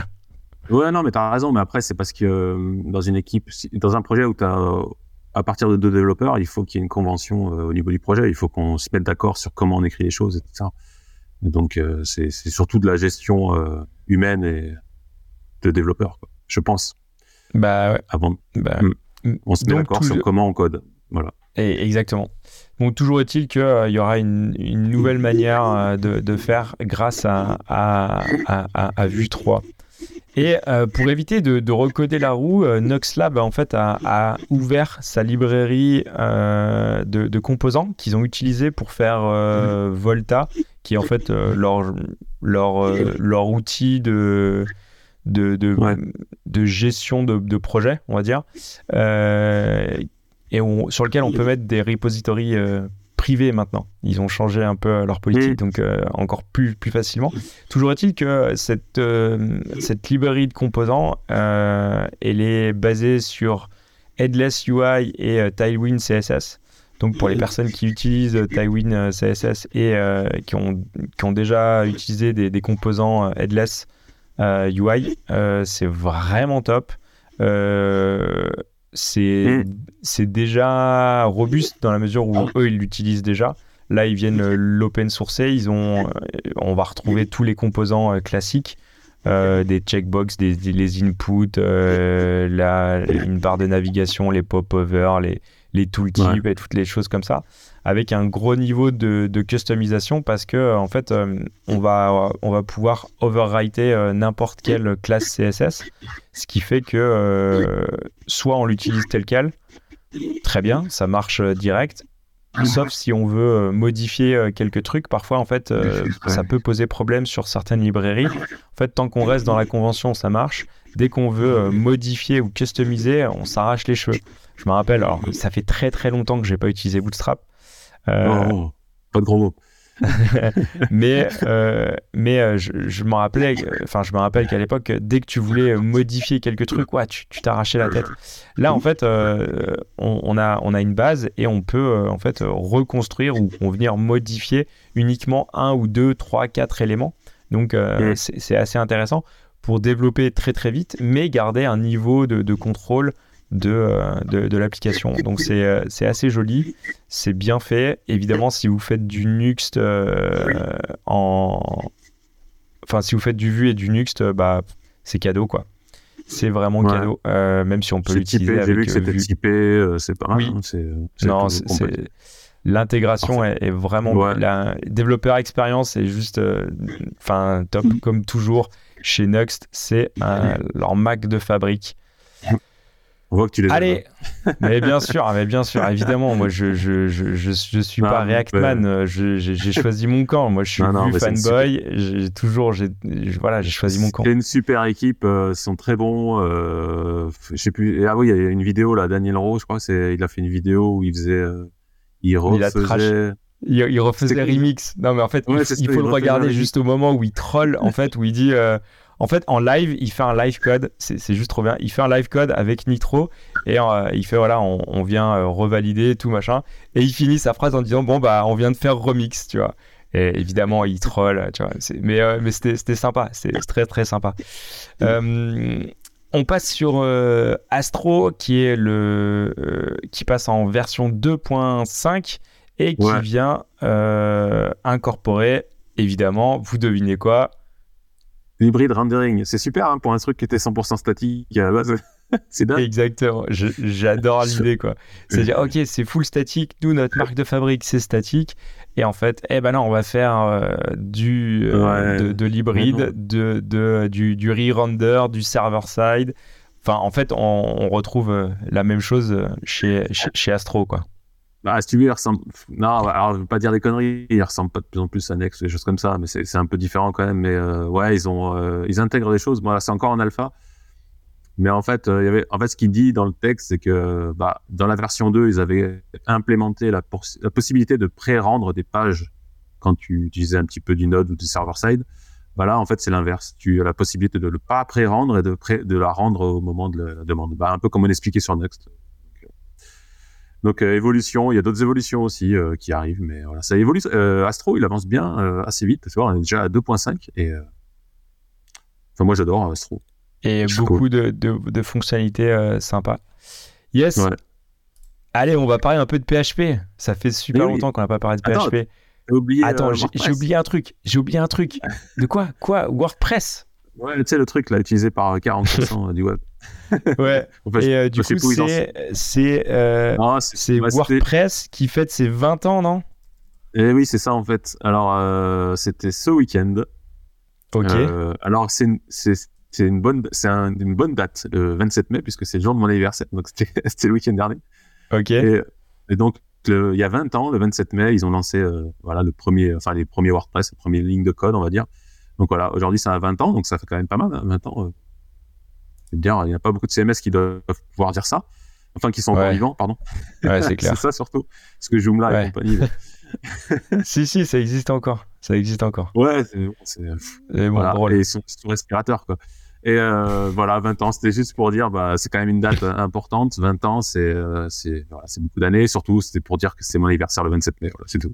Ouais, non, mais tu as raison. Mais après, c'est parce que euh, dans une équipe, dans un projet où tu as à partir de deux développeurs, il faut qu'il y ait une convention au niveau du projet. Il faut qu'on se mette d'accord sur comment on écrit les choses, etc. Donc, c'est surtout de la gestion humaine et de développeurs, je pense. Bah ouais. Avant, bah, hmm. on se met d'accord sur comment on code. Voilà exactement. Bon, toujours est-il qu'il euh, y aura une, nouvelle manière euh, de, faire grâce à, à, Vue 3. Et euh, pour éviter de, recoder la roue, Noxlab en fait a, ouvert sa librairie de, composants qu'ils ont utilisé pour faire Volta, qui est en fait leur, leur, leur outil de, de, de, gestion de, de, projet, on va dire, et sur lequel on peut mettre des repositories euh, privés maintenant. Ils ont changé un peu leur politique, donc euh, encore plus, plus facilement. Toujours est-il que cette, euh, cette librairie de composants, elle est basée sur Headless UI et Tailwind CSS. Donc pour les personnes qui utilisent Tailwind CSS et qui, ont, qui ont déjà utilisé des, des composants Headless UI, c'est vraiment top. Mm. C'est déjà robuste dans la mesure où eux ils l'utilisent déjà. Là, ils viennent euh, l'open sourcer. Ils ont, euh, on va retrouver tous les composants euh, classiques, des checkbox, des, les inputs, la, une barre de navigation, les pop-over, les, les tooltips et toutes les choses comme ça avec un gros niveau de, customisation parce que en fait euh, on va on va pouvoir overwriter euh, n'importe quelle classe CSS ce qui fait que euh, soit on l'utilise tel quel très bien ça marche direct sauf si on veut modifier quelques trucs. Parfois en fait ça peut poser problème sur certaines librairies. En fait tant qu'on reste dans la convention ça marche. Dès qu'on veut modifier ou customiser on s'arrache les cheveux. Je me rappelle alors ça fait très très longtemps que j'ai pas utilisé Bootstrap euh, pas de gros mots. mais euh, mais euh, je, je me rappelais, enfin je me rappelle qu'à l'époque, dès que tu voulais modifier quelques trucs, ouais, tu t'arrachais la tête. Là, en fait, on, a on a une base et on peut en fait reconstruire ou on venir modifier uniquement un ou deux, trois, quatre éléments. Donc mm. c'est assez intéressant pour développer très très vite, mais garder un niveau de, de contrôle euh, de, de, l'application. Donc c'est euh, assez joli, c'est bien fait. Évidemment, si vous faites du Nuxt euh, en... Enfin, si vous faites du Vue et du Nuxt, bah, c'est cadeau, quoi. C'est vraiment cadeau, même si on peut l'utiliser J'ai vu que c'était typé, c'est pas oui. Hein, non, c'est... L'intégration est, vraiment la développeur expérience est juste enfin top comme toujours chez Nuxt, c'est leur Mac de fabrique. On voit que tu les Allez, mais bien sûr, mais bien sûr, évidemment. Moi, je je je je, je suis pas Reactman. Euh, j'ai choisi mon camp. Moi, je suis plus fanboy. J'ai toujours, j'ai voilà, j'ai choisi mon camp. C'est une super équipe. Euh, ils sont très bons. Euh, je sais plus. Ah oui, il y a une vidéo là, Daniel Rowe, je crois. C'est, il a fait une vidéo où il faisait, euh, il refaisait. Il, il, refaisait remix. Non, mais en fait, il, faut le regarder juste au moment où il troll, en fait, où il dit. En fait, en live, il fait un live code. C'est juste trop bien. Il fait un live code avec Nitro et euh, il fait voilà, on, vient euh, revalider tout machin. Et il finit sa phrase en disant bon bah on vient de faire remix, tu vois. Et évidemment, il troll, tu vois. Mais, euh, mais c'était sympa. C'est très très sympa. on passe sur Astro qui est le qui passe en version 2.5 et qui vient incorporer évidemment, vous devinez quoi L'hybride rendering, c'est super hein, pour un truc qui était 100% statique à la base. c'est dingue. Exactement, j'adore l'idée quoi. C'est-à-dire, ok, c'est full statique, nous notre marque de fabrique c'est statique, et en fait, eh ben non, on va faire euh, du euh, de, l'hybride, de, de, du, du re-render, du server-side. Enfin, en fait, on, retrouve euh, la même chose chez, chez, chez Astro quoi. Bah, si tu veux, il ressemble. Non, alors, je veux pas dire des conneries. Il ressemble pas de plus en plus à Next, des choses comme ça, mais c'est un peu différent quand même. Mais euh, ouais, ils ont, euh, ils intègrent des choses. Bon, c'est encore en alpha. Mais en fait, euh, en fait, ce qu'il dit dans le texte, c'est que bah, dans la version 2, ils avaient implémenté la, possibilité de pré-rendre des pages quand tu utilisais un petit peu du Node ou du server-side. Voilà, en fait, c'est l'inverse. Tu as la possibilité de ne pas pré-rendre et de, de la rendre au moment de la demande. Bah, un peu comme on expliquait sur Next. Donc euh, évolution, il y a d'autres évolutions aussi euh, qui arrivent, mais voilà, ça évolue. Euh, Astro, il avance bien, assez vite. Tu vois, on est déjà à 2.5 et enfin moi j'adore Astro. Et beaucoup de, de, fonctionnalités sympas. Yes. Allez, on va parler un peu de PHP. Ça fait super longtemps qu'on n'a pas parlé de PHP. Oublié, Attends, j'ai oublié un truc. J'ai oublié un truc. De quoi? Quoi? WordPress? Ouais, tu sais, le truc là, utilisé par 40% du web. ouais. et euh, du coup, c'est euh, WordPress qui fête ses 20 ans, non? Eh oui, c'est ça en fait. Alors, euh, c'était ce week-end. Ok. alors, c'est une, bonne, une bonne date, le 27 mai, puisque c'est le jour de mon anniversaire. Donc, c'était le week-end dernier. Ok. Et, donc, il y a 20 ans, le 27 mai, ils ont lancé voilà, le premier, enfin, les premiers WordPress, les premières lignes de code, on va dire. Donc voilà, aujourd'hui, ça a 20 ans, donc ça fait quand même pas mal, 20 hein, ans dire, il n'y a pas beaucoup de CMS qui doivent pouvoir dire ça. Enfin, qui sont encore vivants, pardon. Ouais, c'est clair. c'est ça surtout. Parce que Joomla et compagnie. si, si, ça existe encore. Ça existe encore. Ouais, c'est. Et, bon, voilà. et ils sont sous respirateur, quoi. Et euh, voilà, 20 ans, c'était juste pour dire, bah, c'est quand même une date importante. 20 ans, c'est euh, c'est voilà, beaucoup d'années. Surtout, c'était pour dire que c'est mon anniversaire le 27 mai. Voilà, c'est tout.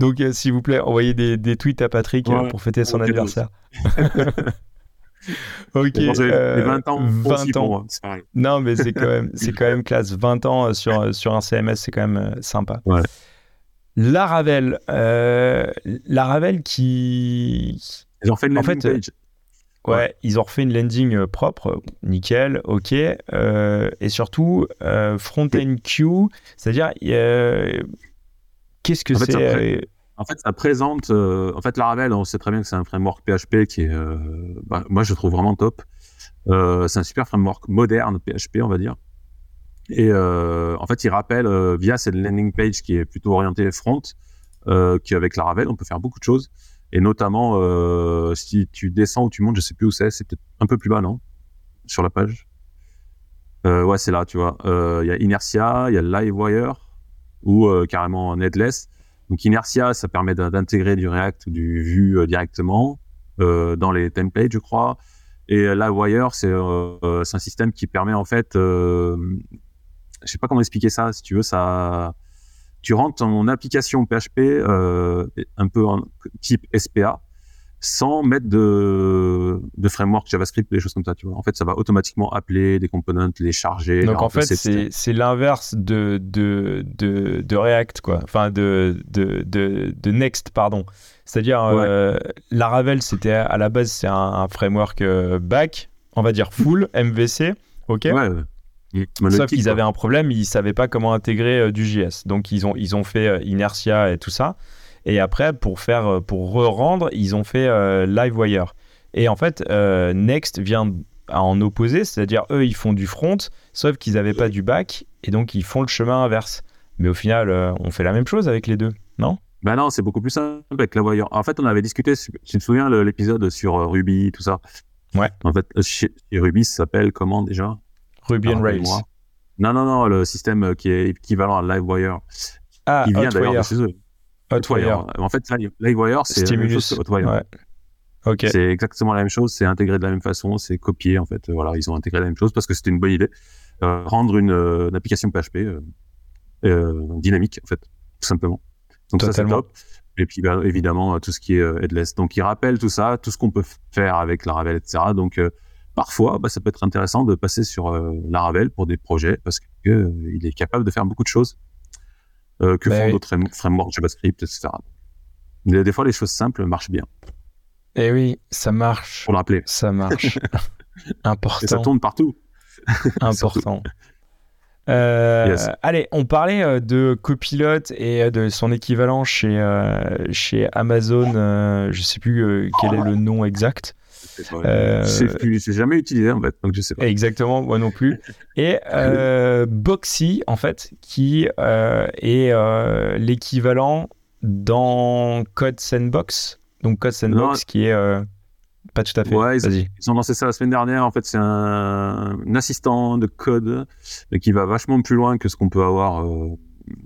Donc, euh, s'il vous plaît, envoyez des, des tweets à Patrick euh, pour fêter son anniversaire. ok. 20 euh, ans. 20 ans. non, mais c'est quand même, c'est quand même classe. 20 ans sur, sur un CMS, c'est quand même sympa. Ouais. Laravel, Laravel qui. Ils ont fait une landing page. Ouais, ils ont refait une landing propre, nickel, ok. et surtout, front-end queue, c'est-à-dire, Qu'est-ce que c'est euh, En fait, ça présente. Euh, en fait, Laravel, on sait très bien que c'est un framework PHP qui est. Euh, bah, moi, je trouve vraiment top. c'est un super framework moderne PHP, on va dire. Et en fait, il rappelle via cette landing page qui est plutôt orientée front, qu'avec Laravel, on peut faire beaucoup de choses. Et notamment, si tu descends ou tu montes, je sais plus où c'est, c'est peut-être un peu plus bas, non? Sur la page? ouais, c'est là, tu vois. Il y a Inertia, il y a Livewire ou euh, carrément en headless. Donc Inertia, ça permet d'intégrer du React ou du Vue euh, directement euh, dans les templates, je crois. Et Livewire, c'est un système qui permet en fait, je sais pas comment expliquer ça, si tu veux, ça, tu rentres ton application PHP un peu en type SPA sans mettre de, de framework JavaScript, des choses comme ça. Tu vois. En fait, ça va automatiquement appeler des components, les charger. Donc en fait, c'est l'inverse de, de, de, de, React, quoi. Enfin, de, de, de, Next, pardon. C'est-à-dire, euh, Laravel, c'était à la base, c'est un, framework euh, back, on va dire full, MVC, ok? Ouais. Sauf qu'ils avaient un problème, ils savaient pas comment intégrer euh, du JS. Donc ils ont, ils ont fait Inertia et tout ça. Et après, pour faire, euh, pour re-rendre, ils ont fait euh, Livewire. Et en fait, euh, Next vient en opposé, c'est-à-dire eux ils font du front, sauf qu'ils n'avaient pas du back et donc ils font le chemin inverse. Mais au final, euh, on fait la même chose avec les deux, non? Ben non, c'est beaucoup plus simple avec voyeur. En fait, on avait discuté, tu te souviens l'épisode sur Ruby, tout ça Ouais. En fait, chez, Ruby, ça s'appelle comment déjà? Ruby on Rails. Non, non, non, le système qui est équivalent à Livewire. Ah, qui vient d'ailleurs de chez eux. Hotwire. En fait, Livewire, c'est Stimulus. Hotwire. Ouais. C'est exactement la même chose, c'est intégré de la même façon, c'est copié en fait. Voilà, ils ont intégré la même chose parce que c'était une bonne idée. Euh, rendre une, euh, une, application PHP euh, dynamique en fait, tout simplement. Donc ça c'est top. Et puis bah, évidemment tout ce qui est headless. Donc il rappelle tout ça, tout ce qu'on peut faire avec Laravel, etc. Donc parfois, bah, ça peut être intéressant de passer sur Laravel pour des projets parce que il est capable de faire beaucoup de choses euh, que bah font d'autres frameworks JavaScript, etc. Mais des fois, les choses simples marchent bien. Eh oui, ça marche. Pour le rappeler. Ça marche. Important. Et ça tourne partout. Important. Euh, allez, on parlait euh, de Copilot et euh, de son équivalent chez, chez Amazon. je sais plus quel est le nom exact. Euh... C'est jamais utilisé en fait, donc je sais pas. Exactement, moi non plus. Et euh, Boxy, en fait, qui euh, est euh, l'équivalent dans Code Sandbox. Donc Code Sandbox qui est euh, pas tout à fait. Ouais, ils, ils, ont lancé ça la semaine dernière. En fait, c'est un, un, assistant de code qui va vachement plus loin que ce qu'on peut avoir euh,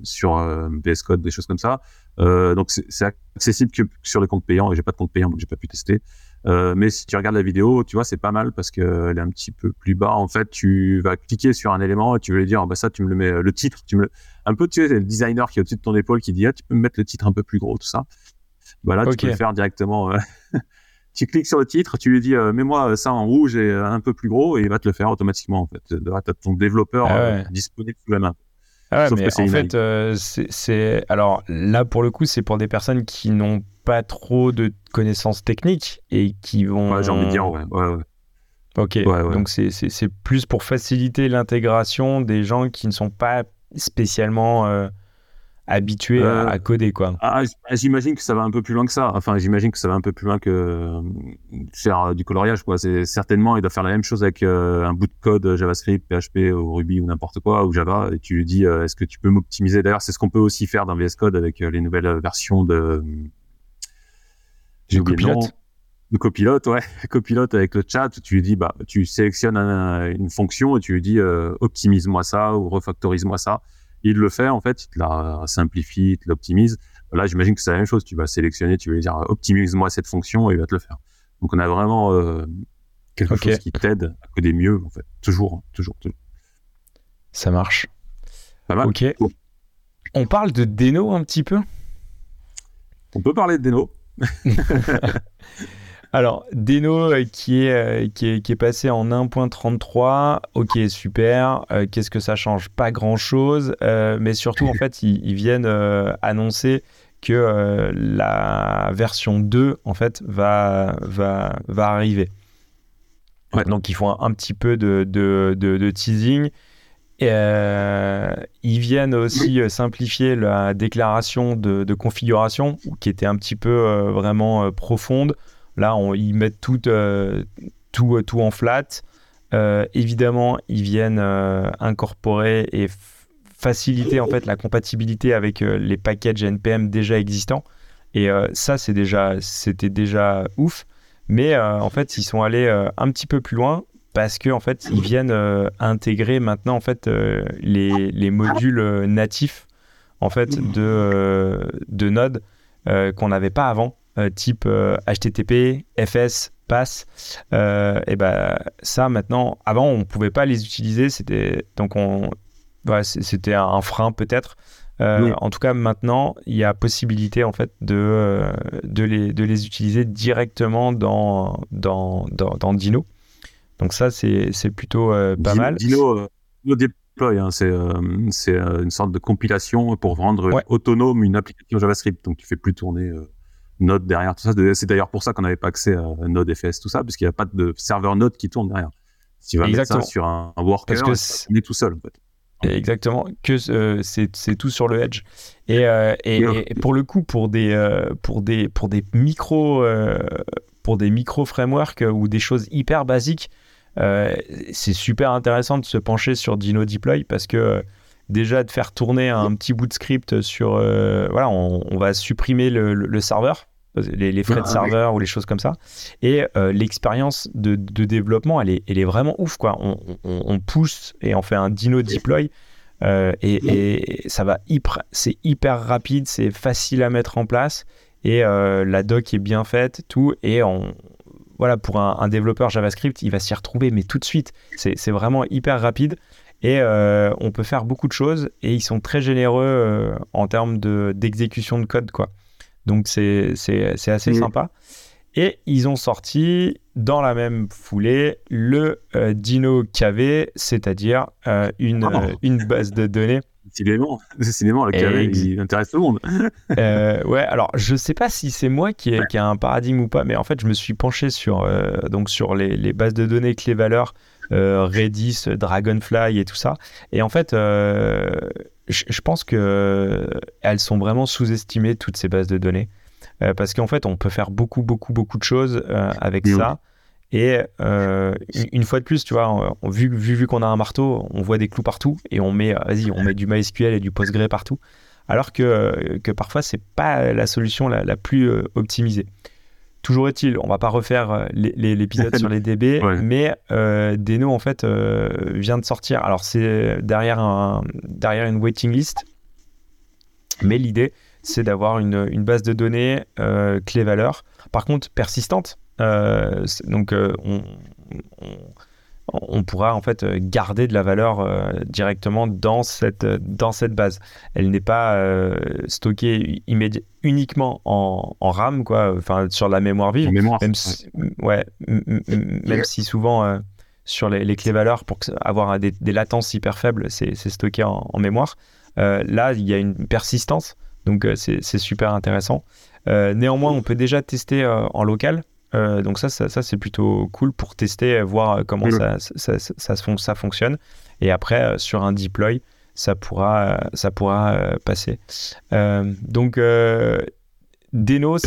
sur VS Code, des choses comme ça. donc c'est accessible que sur les comptes payants et j'ai pas de compte payant donc j'ai pas pu tester. Euh, mais si tu regardes la vidéo, tu vois, c'est pas mal parce qu'elle est un petit peu plus bas. En fait, tu vas cliquer sur un élément et tu veux lui dire, ah, bah ça, tu me le mets, le titre, tu me un peu, tu sais, le designer qui est au-dessus de ton épaule qui dit, ah, tu peux me mettre le titre un peu plus gros, tout ça. Bah là, tu peux le faire directement. Euh, tu cliques sur le titre, tu lui dis, euh, mets-moi ça en rouge et un peu plus gros et il va te le faire automatiquement, en fait. Tu as ton développeur ah disponible sous la main. Ah ouais, mais en fait, c'est alors là pour le coup, c'est pour des personnes qui n'ont pas trop de connaissances techniques et qui vont. Ouais, j'ai envie de dire, ouais. ouais, Ok, donc c'est plus pour faciliter l'intégration des gens qui ne sont pas spécialement euh, habitués à, euh, coder, quoi. Ah, j'imagine que ça va un peu plus loin que ça. Enfin, j'imagine que ça va un peu plus loin que euh, faire du coloriage, quoi. C'est certainement, il doit faire la même chose avec un bout de code JavaScript, PHP ou Ruby ou n'importe quoi ou Java, et tu lui dis, est-ce que tu peux m'optimiser? D'ailleurs, c'est ce qu'on peut aussi faire dans VS Code avec les nouvelles versions de j'ai copilote. Le copilote, ouais. Copilote avec le chat, tu lui dis, bah, tu sélectionnes une fonction et tu lui dis, euh, optimise-moi ça ou refactorise-moi ça. Il le fait, en fait, il te la simplifie, il te l'optimise. Là, j'imagine que c'est la même chose. Tu vas sélectionner, tu vas lui dire, optimise-moi cette fonction et il va te le faire. Donc, on a vraiment euh, quelque chose qui t'aide à coder mieux, en fait. Toujours, toujours, toujours. Ça marche. Pas mal. Ok. On parle de Deno un petit peu? On peut parler de Deno. Alors, Deno euh, qui est, euh, qui est, qui est passé en 1.33, ok, super. Euh, qu'est-ce que ça change? Pas grand-chose, mais surtout, en fait, ils, viennent annoncer que la version 2, en fait, va, va, va arriver. Donc, ils font un, petit peu de, de, de teasing. Euh, ils viennent aussi euh, simplifier la déclaration de, configuration, qui était un petit peu euh, vraiment profonde. Là, ils mettent tout, tout, tout en flat. évidemment, ils viennent incorporer et faciliter en fait la compatibilité avec les packages NPM déjà existants. Et ça, c'était déjà ouf. Mais en fait, ils sont allés un petit peu plus loin parce que en fait ils viennent euh, intégrer maintenant en fait euh, les, les, modules euh, natifs en fait de, de Node qu'on n'avait pas avant type HTTP, FS, PASS et ben ça maintenant avant on pouvait pas les utiliser c'était donc on c'était un frein peut-être. En tout cas, maintenant, il y a possibilité en fait de, de, les, de les utiliser directement dans, dans, dans, dans Dino. Donc ça, c'est plutôt euh, pas mal. Dino, euh, Dino deploy, hein, c'est euh, une sorte de compilation pour rendre autonome une application JavaScript. Donc tu fais plus tourner Node derrière tout ça. C'est d'ailleurs pour ça qu'on n'avait pas accès à Node.fs, tout ça, puisqu'il n'y a pas de serveur Node qui tourne derrière. Si tu vas mettre ça sur un, worker, Parce que est tout seul en fait. Exactement, que c'est tout sur le edge. Et, et, pour le coup, pour des, pour des, pour des micro, pour des micro frameworks ou des choses hyper basiques, c'est super intéressant de se pencher sur Dino Deploy parce que déjà de faire tourner un petit bout de script sur voilà on, va supprimer le serveur les, frais de ah, serveur ou les choses comme ça. Et euh, l'expérience de, développement, elle est, elle est vraiment ouf. Quoi. On, pousse et on fait un dino deploy. Euh, et, ça va hyper, c'est hyper rapide, c'est facile à mettre en place et euh, la doc est bien faite, tout. Et on, voilà, pour un, développeur JavaScript, il va s'y retrouver, mais tout de suite. C'est vraiment hyper rapide et on peut faire beaucoup de choses et ils sont très généreux en termes d'exécution de, code, quoi. Donc c'est assez mm. sympa. Et ils ont sorti dans la même foulée le euh, Dino KV, c'est-à-dire euh, une, oh. euh, une base de données. Décidément, décidément, le KV, il intéresse tout le monde. ouais, alors je sais pas si c'est moi qui ai, qui a un paradigme ou pas, mais en fait, je me suis penché sur, donc sur les, les, bases de données clés-valeurs, Redis, Dragonfly et tout ça. Et en fait, je, pense que euh, elles sont vraiment sous-estimées toutes ces bases de données. Euh, parce qu'en fait on peut faire beaucoup beaucoup beaucoup de choses euh, avec ça et une fois de plus tu vois vu, vu, vu qu'on a un marteau on voit des clous partout et on met vas-y on met du MySQL et du Postgre partout. Alors que, que parfois c'est pas la solution la, la plus optimisée. Toujours est-il, on va pas refaire euh, l'épisode sur les DB, mais euh, Deno en fait euh, vient de sortir. Alors c'est derrière, un, derrière une waiting list, mais l'idée c'est d'avoir une, une, base de données clé valeur, par contre persistante. Donc on, on pourra en fait euh, garder de la valeur euh, directement dans cette, euh, dans cette base. Elle n'est pas stockée uniquement en, RAM, quoi, enfin sur la mémoire vive. même, si, ouais. même si souvent sur les, clés valeurs, pour avoir des, latences hyper faibles, c'est stocké en, mémoire. là, il y a une persistance, donc c'est super intéressant. néanmoins, on peut déjà tester en local. Euh, donc ça, ça, c'est plutôt cool pour tester, voir comment ça, ça, ça, ça, fonctionne. Et après, euh, sur un deploy, ça pourra, ça pourra euh, passer. donc, Deno,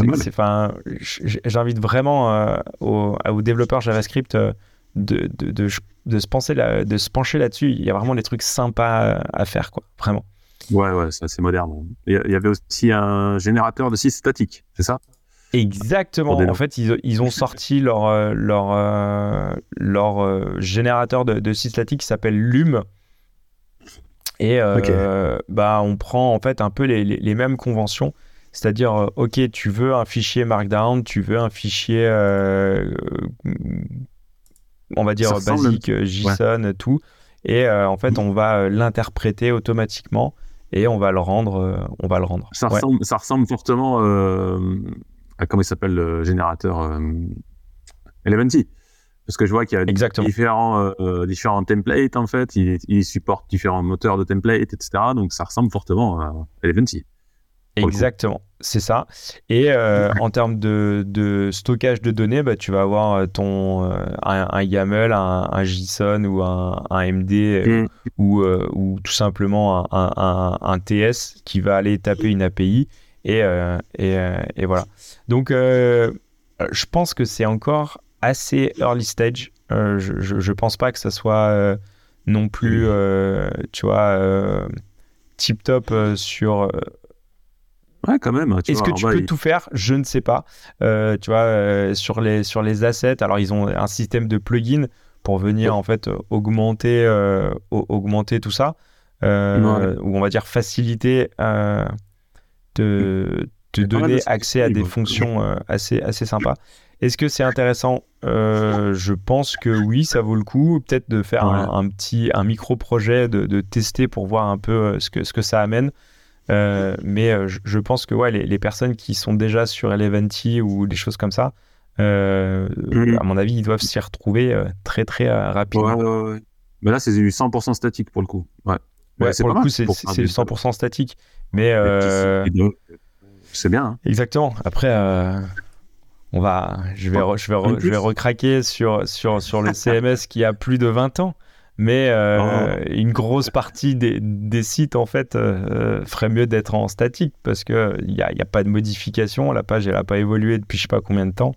j'invite vraiment aux, aux, développeurs JavaScript de, de, de, de, se penser de se pencher là-dessus. Il y a vraiment des trucs sympas à faire, quoi, vraiment. Ouais, ouais, c'est assez moderne. Il y avait aussi un générateur de site statique, c'est ça? Exactement. En fait, ils, ont sorti leur, euh, leur, euh, leur euh, générateur de, de qui s'appelle Lume. Et bah, on prend en fait un peu les, les, mêmes conventions. C'est-à-dire, OK, tu veux un fichier Markdown, tu veux un fichier, on va dire, basique, JSON, tout. Et en fait, on va l'interpréter automatiquement et on va le rendre. on va le rendre. Ça, ressemble, ça ressemble fortement comment il s'appelle le générateur euh, Eleventy parce que je vois qu'il y a différents euh, euh, différents templates en fait. Il, il, supporte différents moteurs de templates etc donc ça ressemble fortement à Eleventy Exactement, c'est ça. Et euh, en termes de, de, stockage de données, bah, tu vas avoir ton, un, YAML, un, JSON ou un, un MD mm. ou, ou tout simplement un, TS qui va aller taper une API et, et, et voilà. Donc, euh, je pense que c'est encore assez early stage. Euh, je, ne pense pas que ça soit euh, non plus, tu vois, tip top sur. Ouais, quand même. Est-ce que tu peux tout faire? Je ne sais pas. tu vois, sur, les, sur les assets, alors ils ont un système de plugin pour venir en fait augmenter, augmenter tout ça, ou on va dire faciliter de, te donner accès à des fonctions euh, assez, assez sympas. Est-ce que c'est intéressant? Euh, Je pense que oui, ça vaut le coup. Peut-être de faire un, petit, un micro-projet, de, tester pour voir un peu euh, ce que, ce que ça amène. mais je, pense que ouais, les, personnes qui sont déjà sur Eleventy ou des choses comme ça, mm. à mon avis, ils doivent s'y retrouver très très rapidement. mais là, c'est du 100% statique pour le coup. Ouais. pour le coup, c'est 100% statique. Mais c'est bien. Hein. Exactement. Après, euh, on va, je vais, je vais, je vais recraquer sur, sur, sur le CMS qui a plus de 20 ans. Mais euh, oh. une grosse partie des, des sites, en fait, euh, ferait mieux d'être en statique parce qu'il n'y a, y a pas de modification. La page, elle n'a pas évolué depuis je sais pas combien de temps.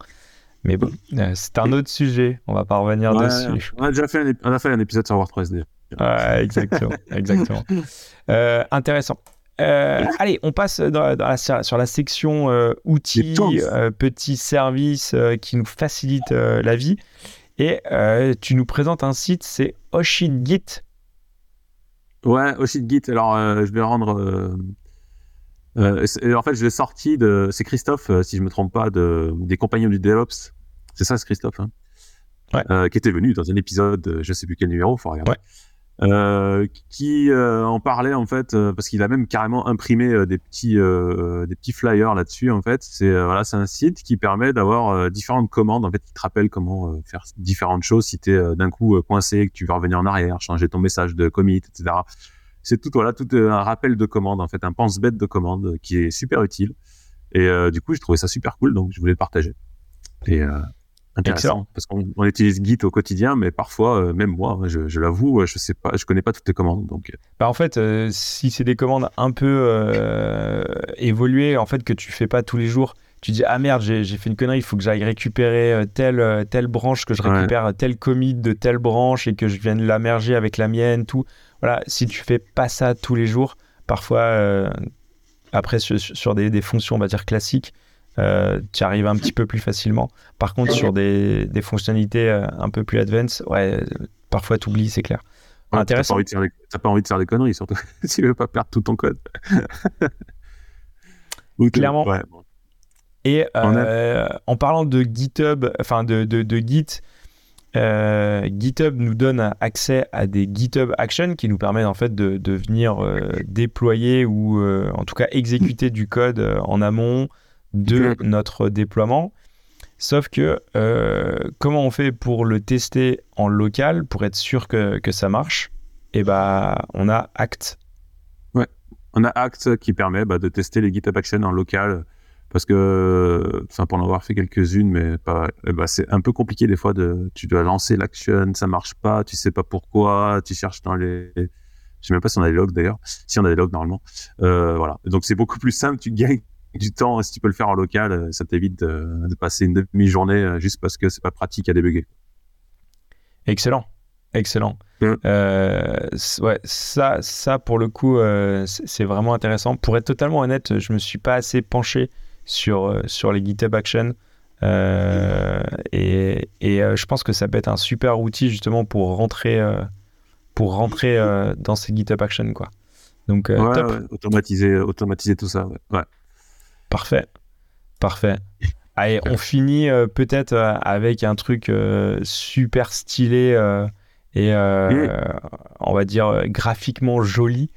Mais bon, c'est un autre sujet. On va pas revenir dessus. On a déjà fait un, on a fait un épisode sur WordPress déjà. Ouais, exactement, exactement. intéressant. Allez, on passe dans, sur la section outils, petits services qui nous facilitent la vie. Et tu nous présentes un site, c'est Oshitgit. Ouais, Oshitgit. Alors, je vais rendre euh, en fait, je l'ai sorti de. C'est Christophe, euh, si je me trompe pas, de, des compagnons du DevOps. C'est ça, c'est Christophe, hein ouais. euh, qui était venu dans un épisode, je sais plus quel numéro, faut regarder. Ouais. Euh, qui euh, en parlait en fait parce qu'il a même carrément imprimé des petits des petits flyers là-dessus en fait. C'est voilà c'est un site qui permet d'avoir différentes commandes. En fait qui te rappelle comment faire différentes choses si tu es d'un coup coincé que tu veux revenir en arrière changer ton message de commit etc c'est tout voilà tout euh, un rappel de commande en fait un pense-bête de commande qui est super utile. Et euh, du coup j'ai trouvé ça super cool donc je voulais le partager. Et euh, intéressant. Parce qu'on utilise Git au quotidien mais parfois même moi hein, je, je l'avoue je sais pas je connais pas toutes les commandes donc bah en fait si c'est des commandes un peu évoluées en fait que tu fais pas tous les jours tu dis ah merde j'ai fait une connerie il faut que j'aille récupérer telle telle branche que je récupère tel commit de telle branche et que je vienne la merger avec la mienne tout. Voilà, si tu fais pas ça tous les jours, parfois, euh, après, sur, des, fonctions, on va dire classiques, euh, tu arrives un petit peu plus facilement. Par contre, sur des, fonctionnalités euh, un peu plus advanced, ouais, parfois tu oublies, c'est clair. Intéressant. T'as pas, pas, envie de faire des conneries, surtout si tu veux pas perdre tout ton code. Clairement. Et en parlant de GitHub, enfin de, de, de Git, euh, GitHub nous donne accès à des GitHub Actions qui nous permettent en fait de, venir euh, déployer ou euh, en tout cas exécuter du code en amont de notre déploiement. Sauf que comment on fait pour le tester en local pour être sûr que, que ça marche? Eh bah on a Act. Ouais, on a Act qui permet bah, de tester les GitHub Actions en local parce que, enfin, pour en avoir fait quelques-unes, mais pas, eh ben, c'est un peu compliqué des fois de, tu dois lancer l'action, ça marche pas, tu sais pas pourquoi, tu cherches dans les, je sais même pas si on a des logs d'ailleurs, si on a des logs normalement, euh, voilà. Donc c'est beaucoup plus simple, tu gagnes du temps si tu peux le faire en local, ça t'évite de, de, passer une demi-journée euh, juste parce que c'est pas pratique à débugger. Excellent, excellent. Mmh. Euh, ouais, ça, ça pour le coup, euh, c'est vraiment intéressant. Pour être totalement honnête, je me suis pas assez penché sur, euh, sur les GitHub Actions. Euh, et, et euh, je pense que ça peut être un super outil justement pour rentrer, pour rentrer dans ces GitHub Actions. Quoi. Donc, automatiser, automatiser tout ça. Ouais. Parfait. Parfait. Allez, on finit peut-être avec un truc super stylé et on va dire graphiquement joli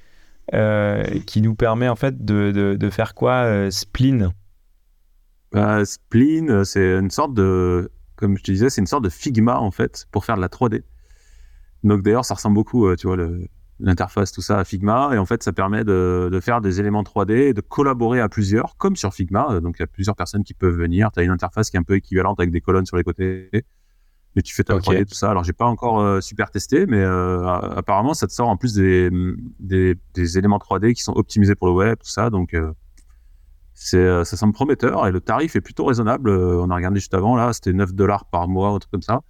qui nous permet en fait de, de, de faire quoi Spleen? Bah, Spleen, euh, c'est une sorte de, comme je te disais, c'est une sorte de Figma en fait pour faire de la 3D. Donc d'ailleurs, ça ressemble beaucoup, euh, tu vois, l'interface, tout ça à Figma. Et en fait, ça permet de, de, faire des éléments 3D et de collaborer à plusieurs, comme sur Figma. Donc il y a plusieurs personnes qui peuvent venir. Tu as une interface qui est un peu équivalente avec des colonnes sur les côtés. Et tu fais ta 3D, tout ça. Alors j'ai pas encore euh, super testé, mais apparemment, ça te sort en plus des, des, des, éléments 3D qui sont optimisés pour le web, tout ça. Donc c'est euh, ça semble prometteur et le tarif est plutôt raisonnable. Euh, on a regardé juste avant là, c'était 9 dollars par mois ou un truc comme ça.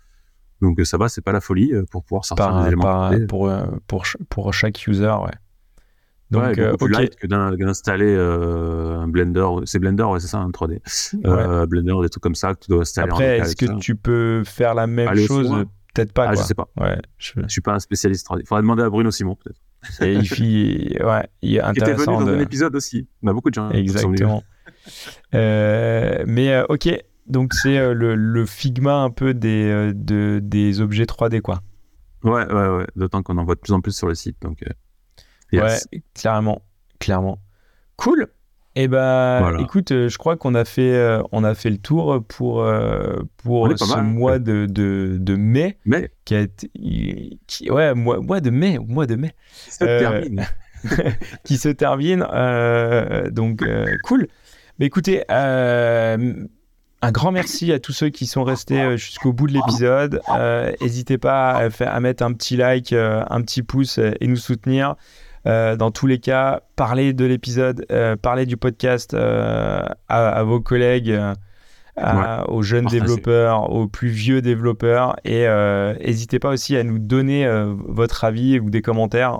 Donc euh, ça va, c'est pas la folie pour pouvoir sortir des éléments. pour, pour, pour chaque user, ouais. Donc, ouais, beaucoup plus light que d'installer un Blender. C'est Blender, ouais, c'est ça, un 3D. Blender, des trucs comme ça que tu dois installer. Après, est-ce que tu peux faire la même chose? Peut-être pas. Ah, je sais pas. Ouais, je... je suis pas un spécialiste 3D. Il faudrait demander à Bruno Simon, peut-être. Et il fit, ouais, il est intéressant. Qui était venu dans un épisode aussi. On a beaucoup de gens. Exactement. euh, mais euh, ok, donc c'est euh, le, le, Figma un peu des, euh, de, des objets 3D, quoi. Ouais, ouais, ouais. D'autant qu'on en voit de plus en plus sur le site. Donc, Ouais, clairement, clairement. Cool. Eh ben, écoute, euh, je crois qu'on a fait, euh, on a fait le tour pour euh, pour ce mois de, de, de, mai, mai, qui a été, qui, ouais, mois, mois de mai, mois de mai, qui se termine, qui se termine. donc cool. Mais écoutez, un grand merci à tous ceux qui sont restés jusqu'au bout de l'épisode. N'hésitez pas à, à, mettre un petit like, un petit pouce et nous soutenir. Euh, dans tous les cas, parlez de l'épisode, euh, parlez du podcast euh, à, vos collègues, aux jeunes développeurs, aux plus vieux développeurs. Et n'hésitez pas aussi à nous donner votre avis ou des commentaires,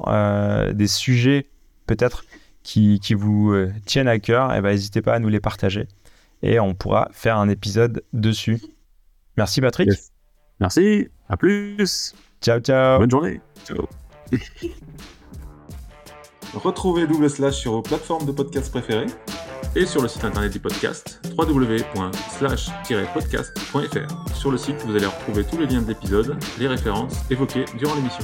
des sujets peut-être qui, qui, vous tiennent à cœur. Et eh ben, n'hésitez pas à nous les partager et on pourra faire un épisode dessus. Merci Patrick. Merci, à plus. Ciao, ciao. Bonne journée. Ciao. Retrouvez Double Slash sur vos plateformes de podcast préférées et sur le site internet du podcast www.slash-podcast.fr. Sur le site, vous allez retrouver tous les liens de l'épisode, les références évoquées durant l'émission.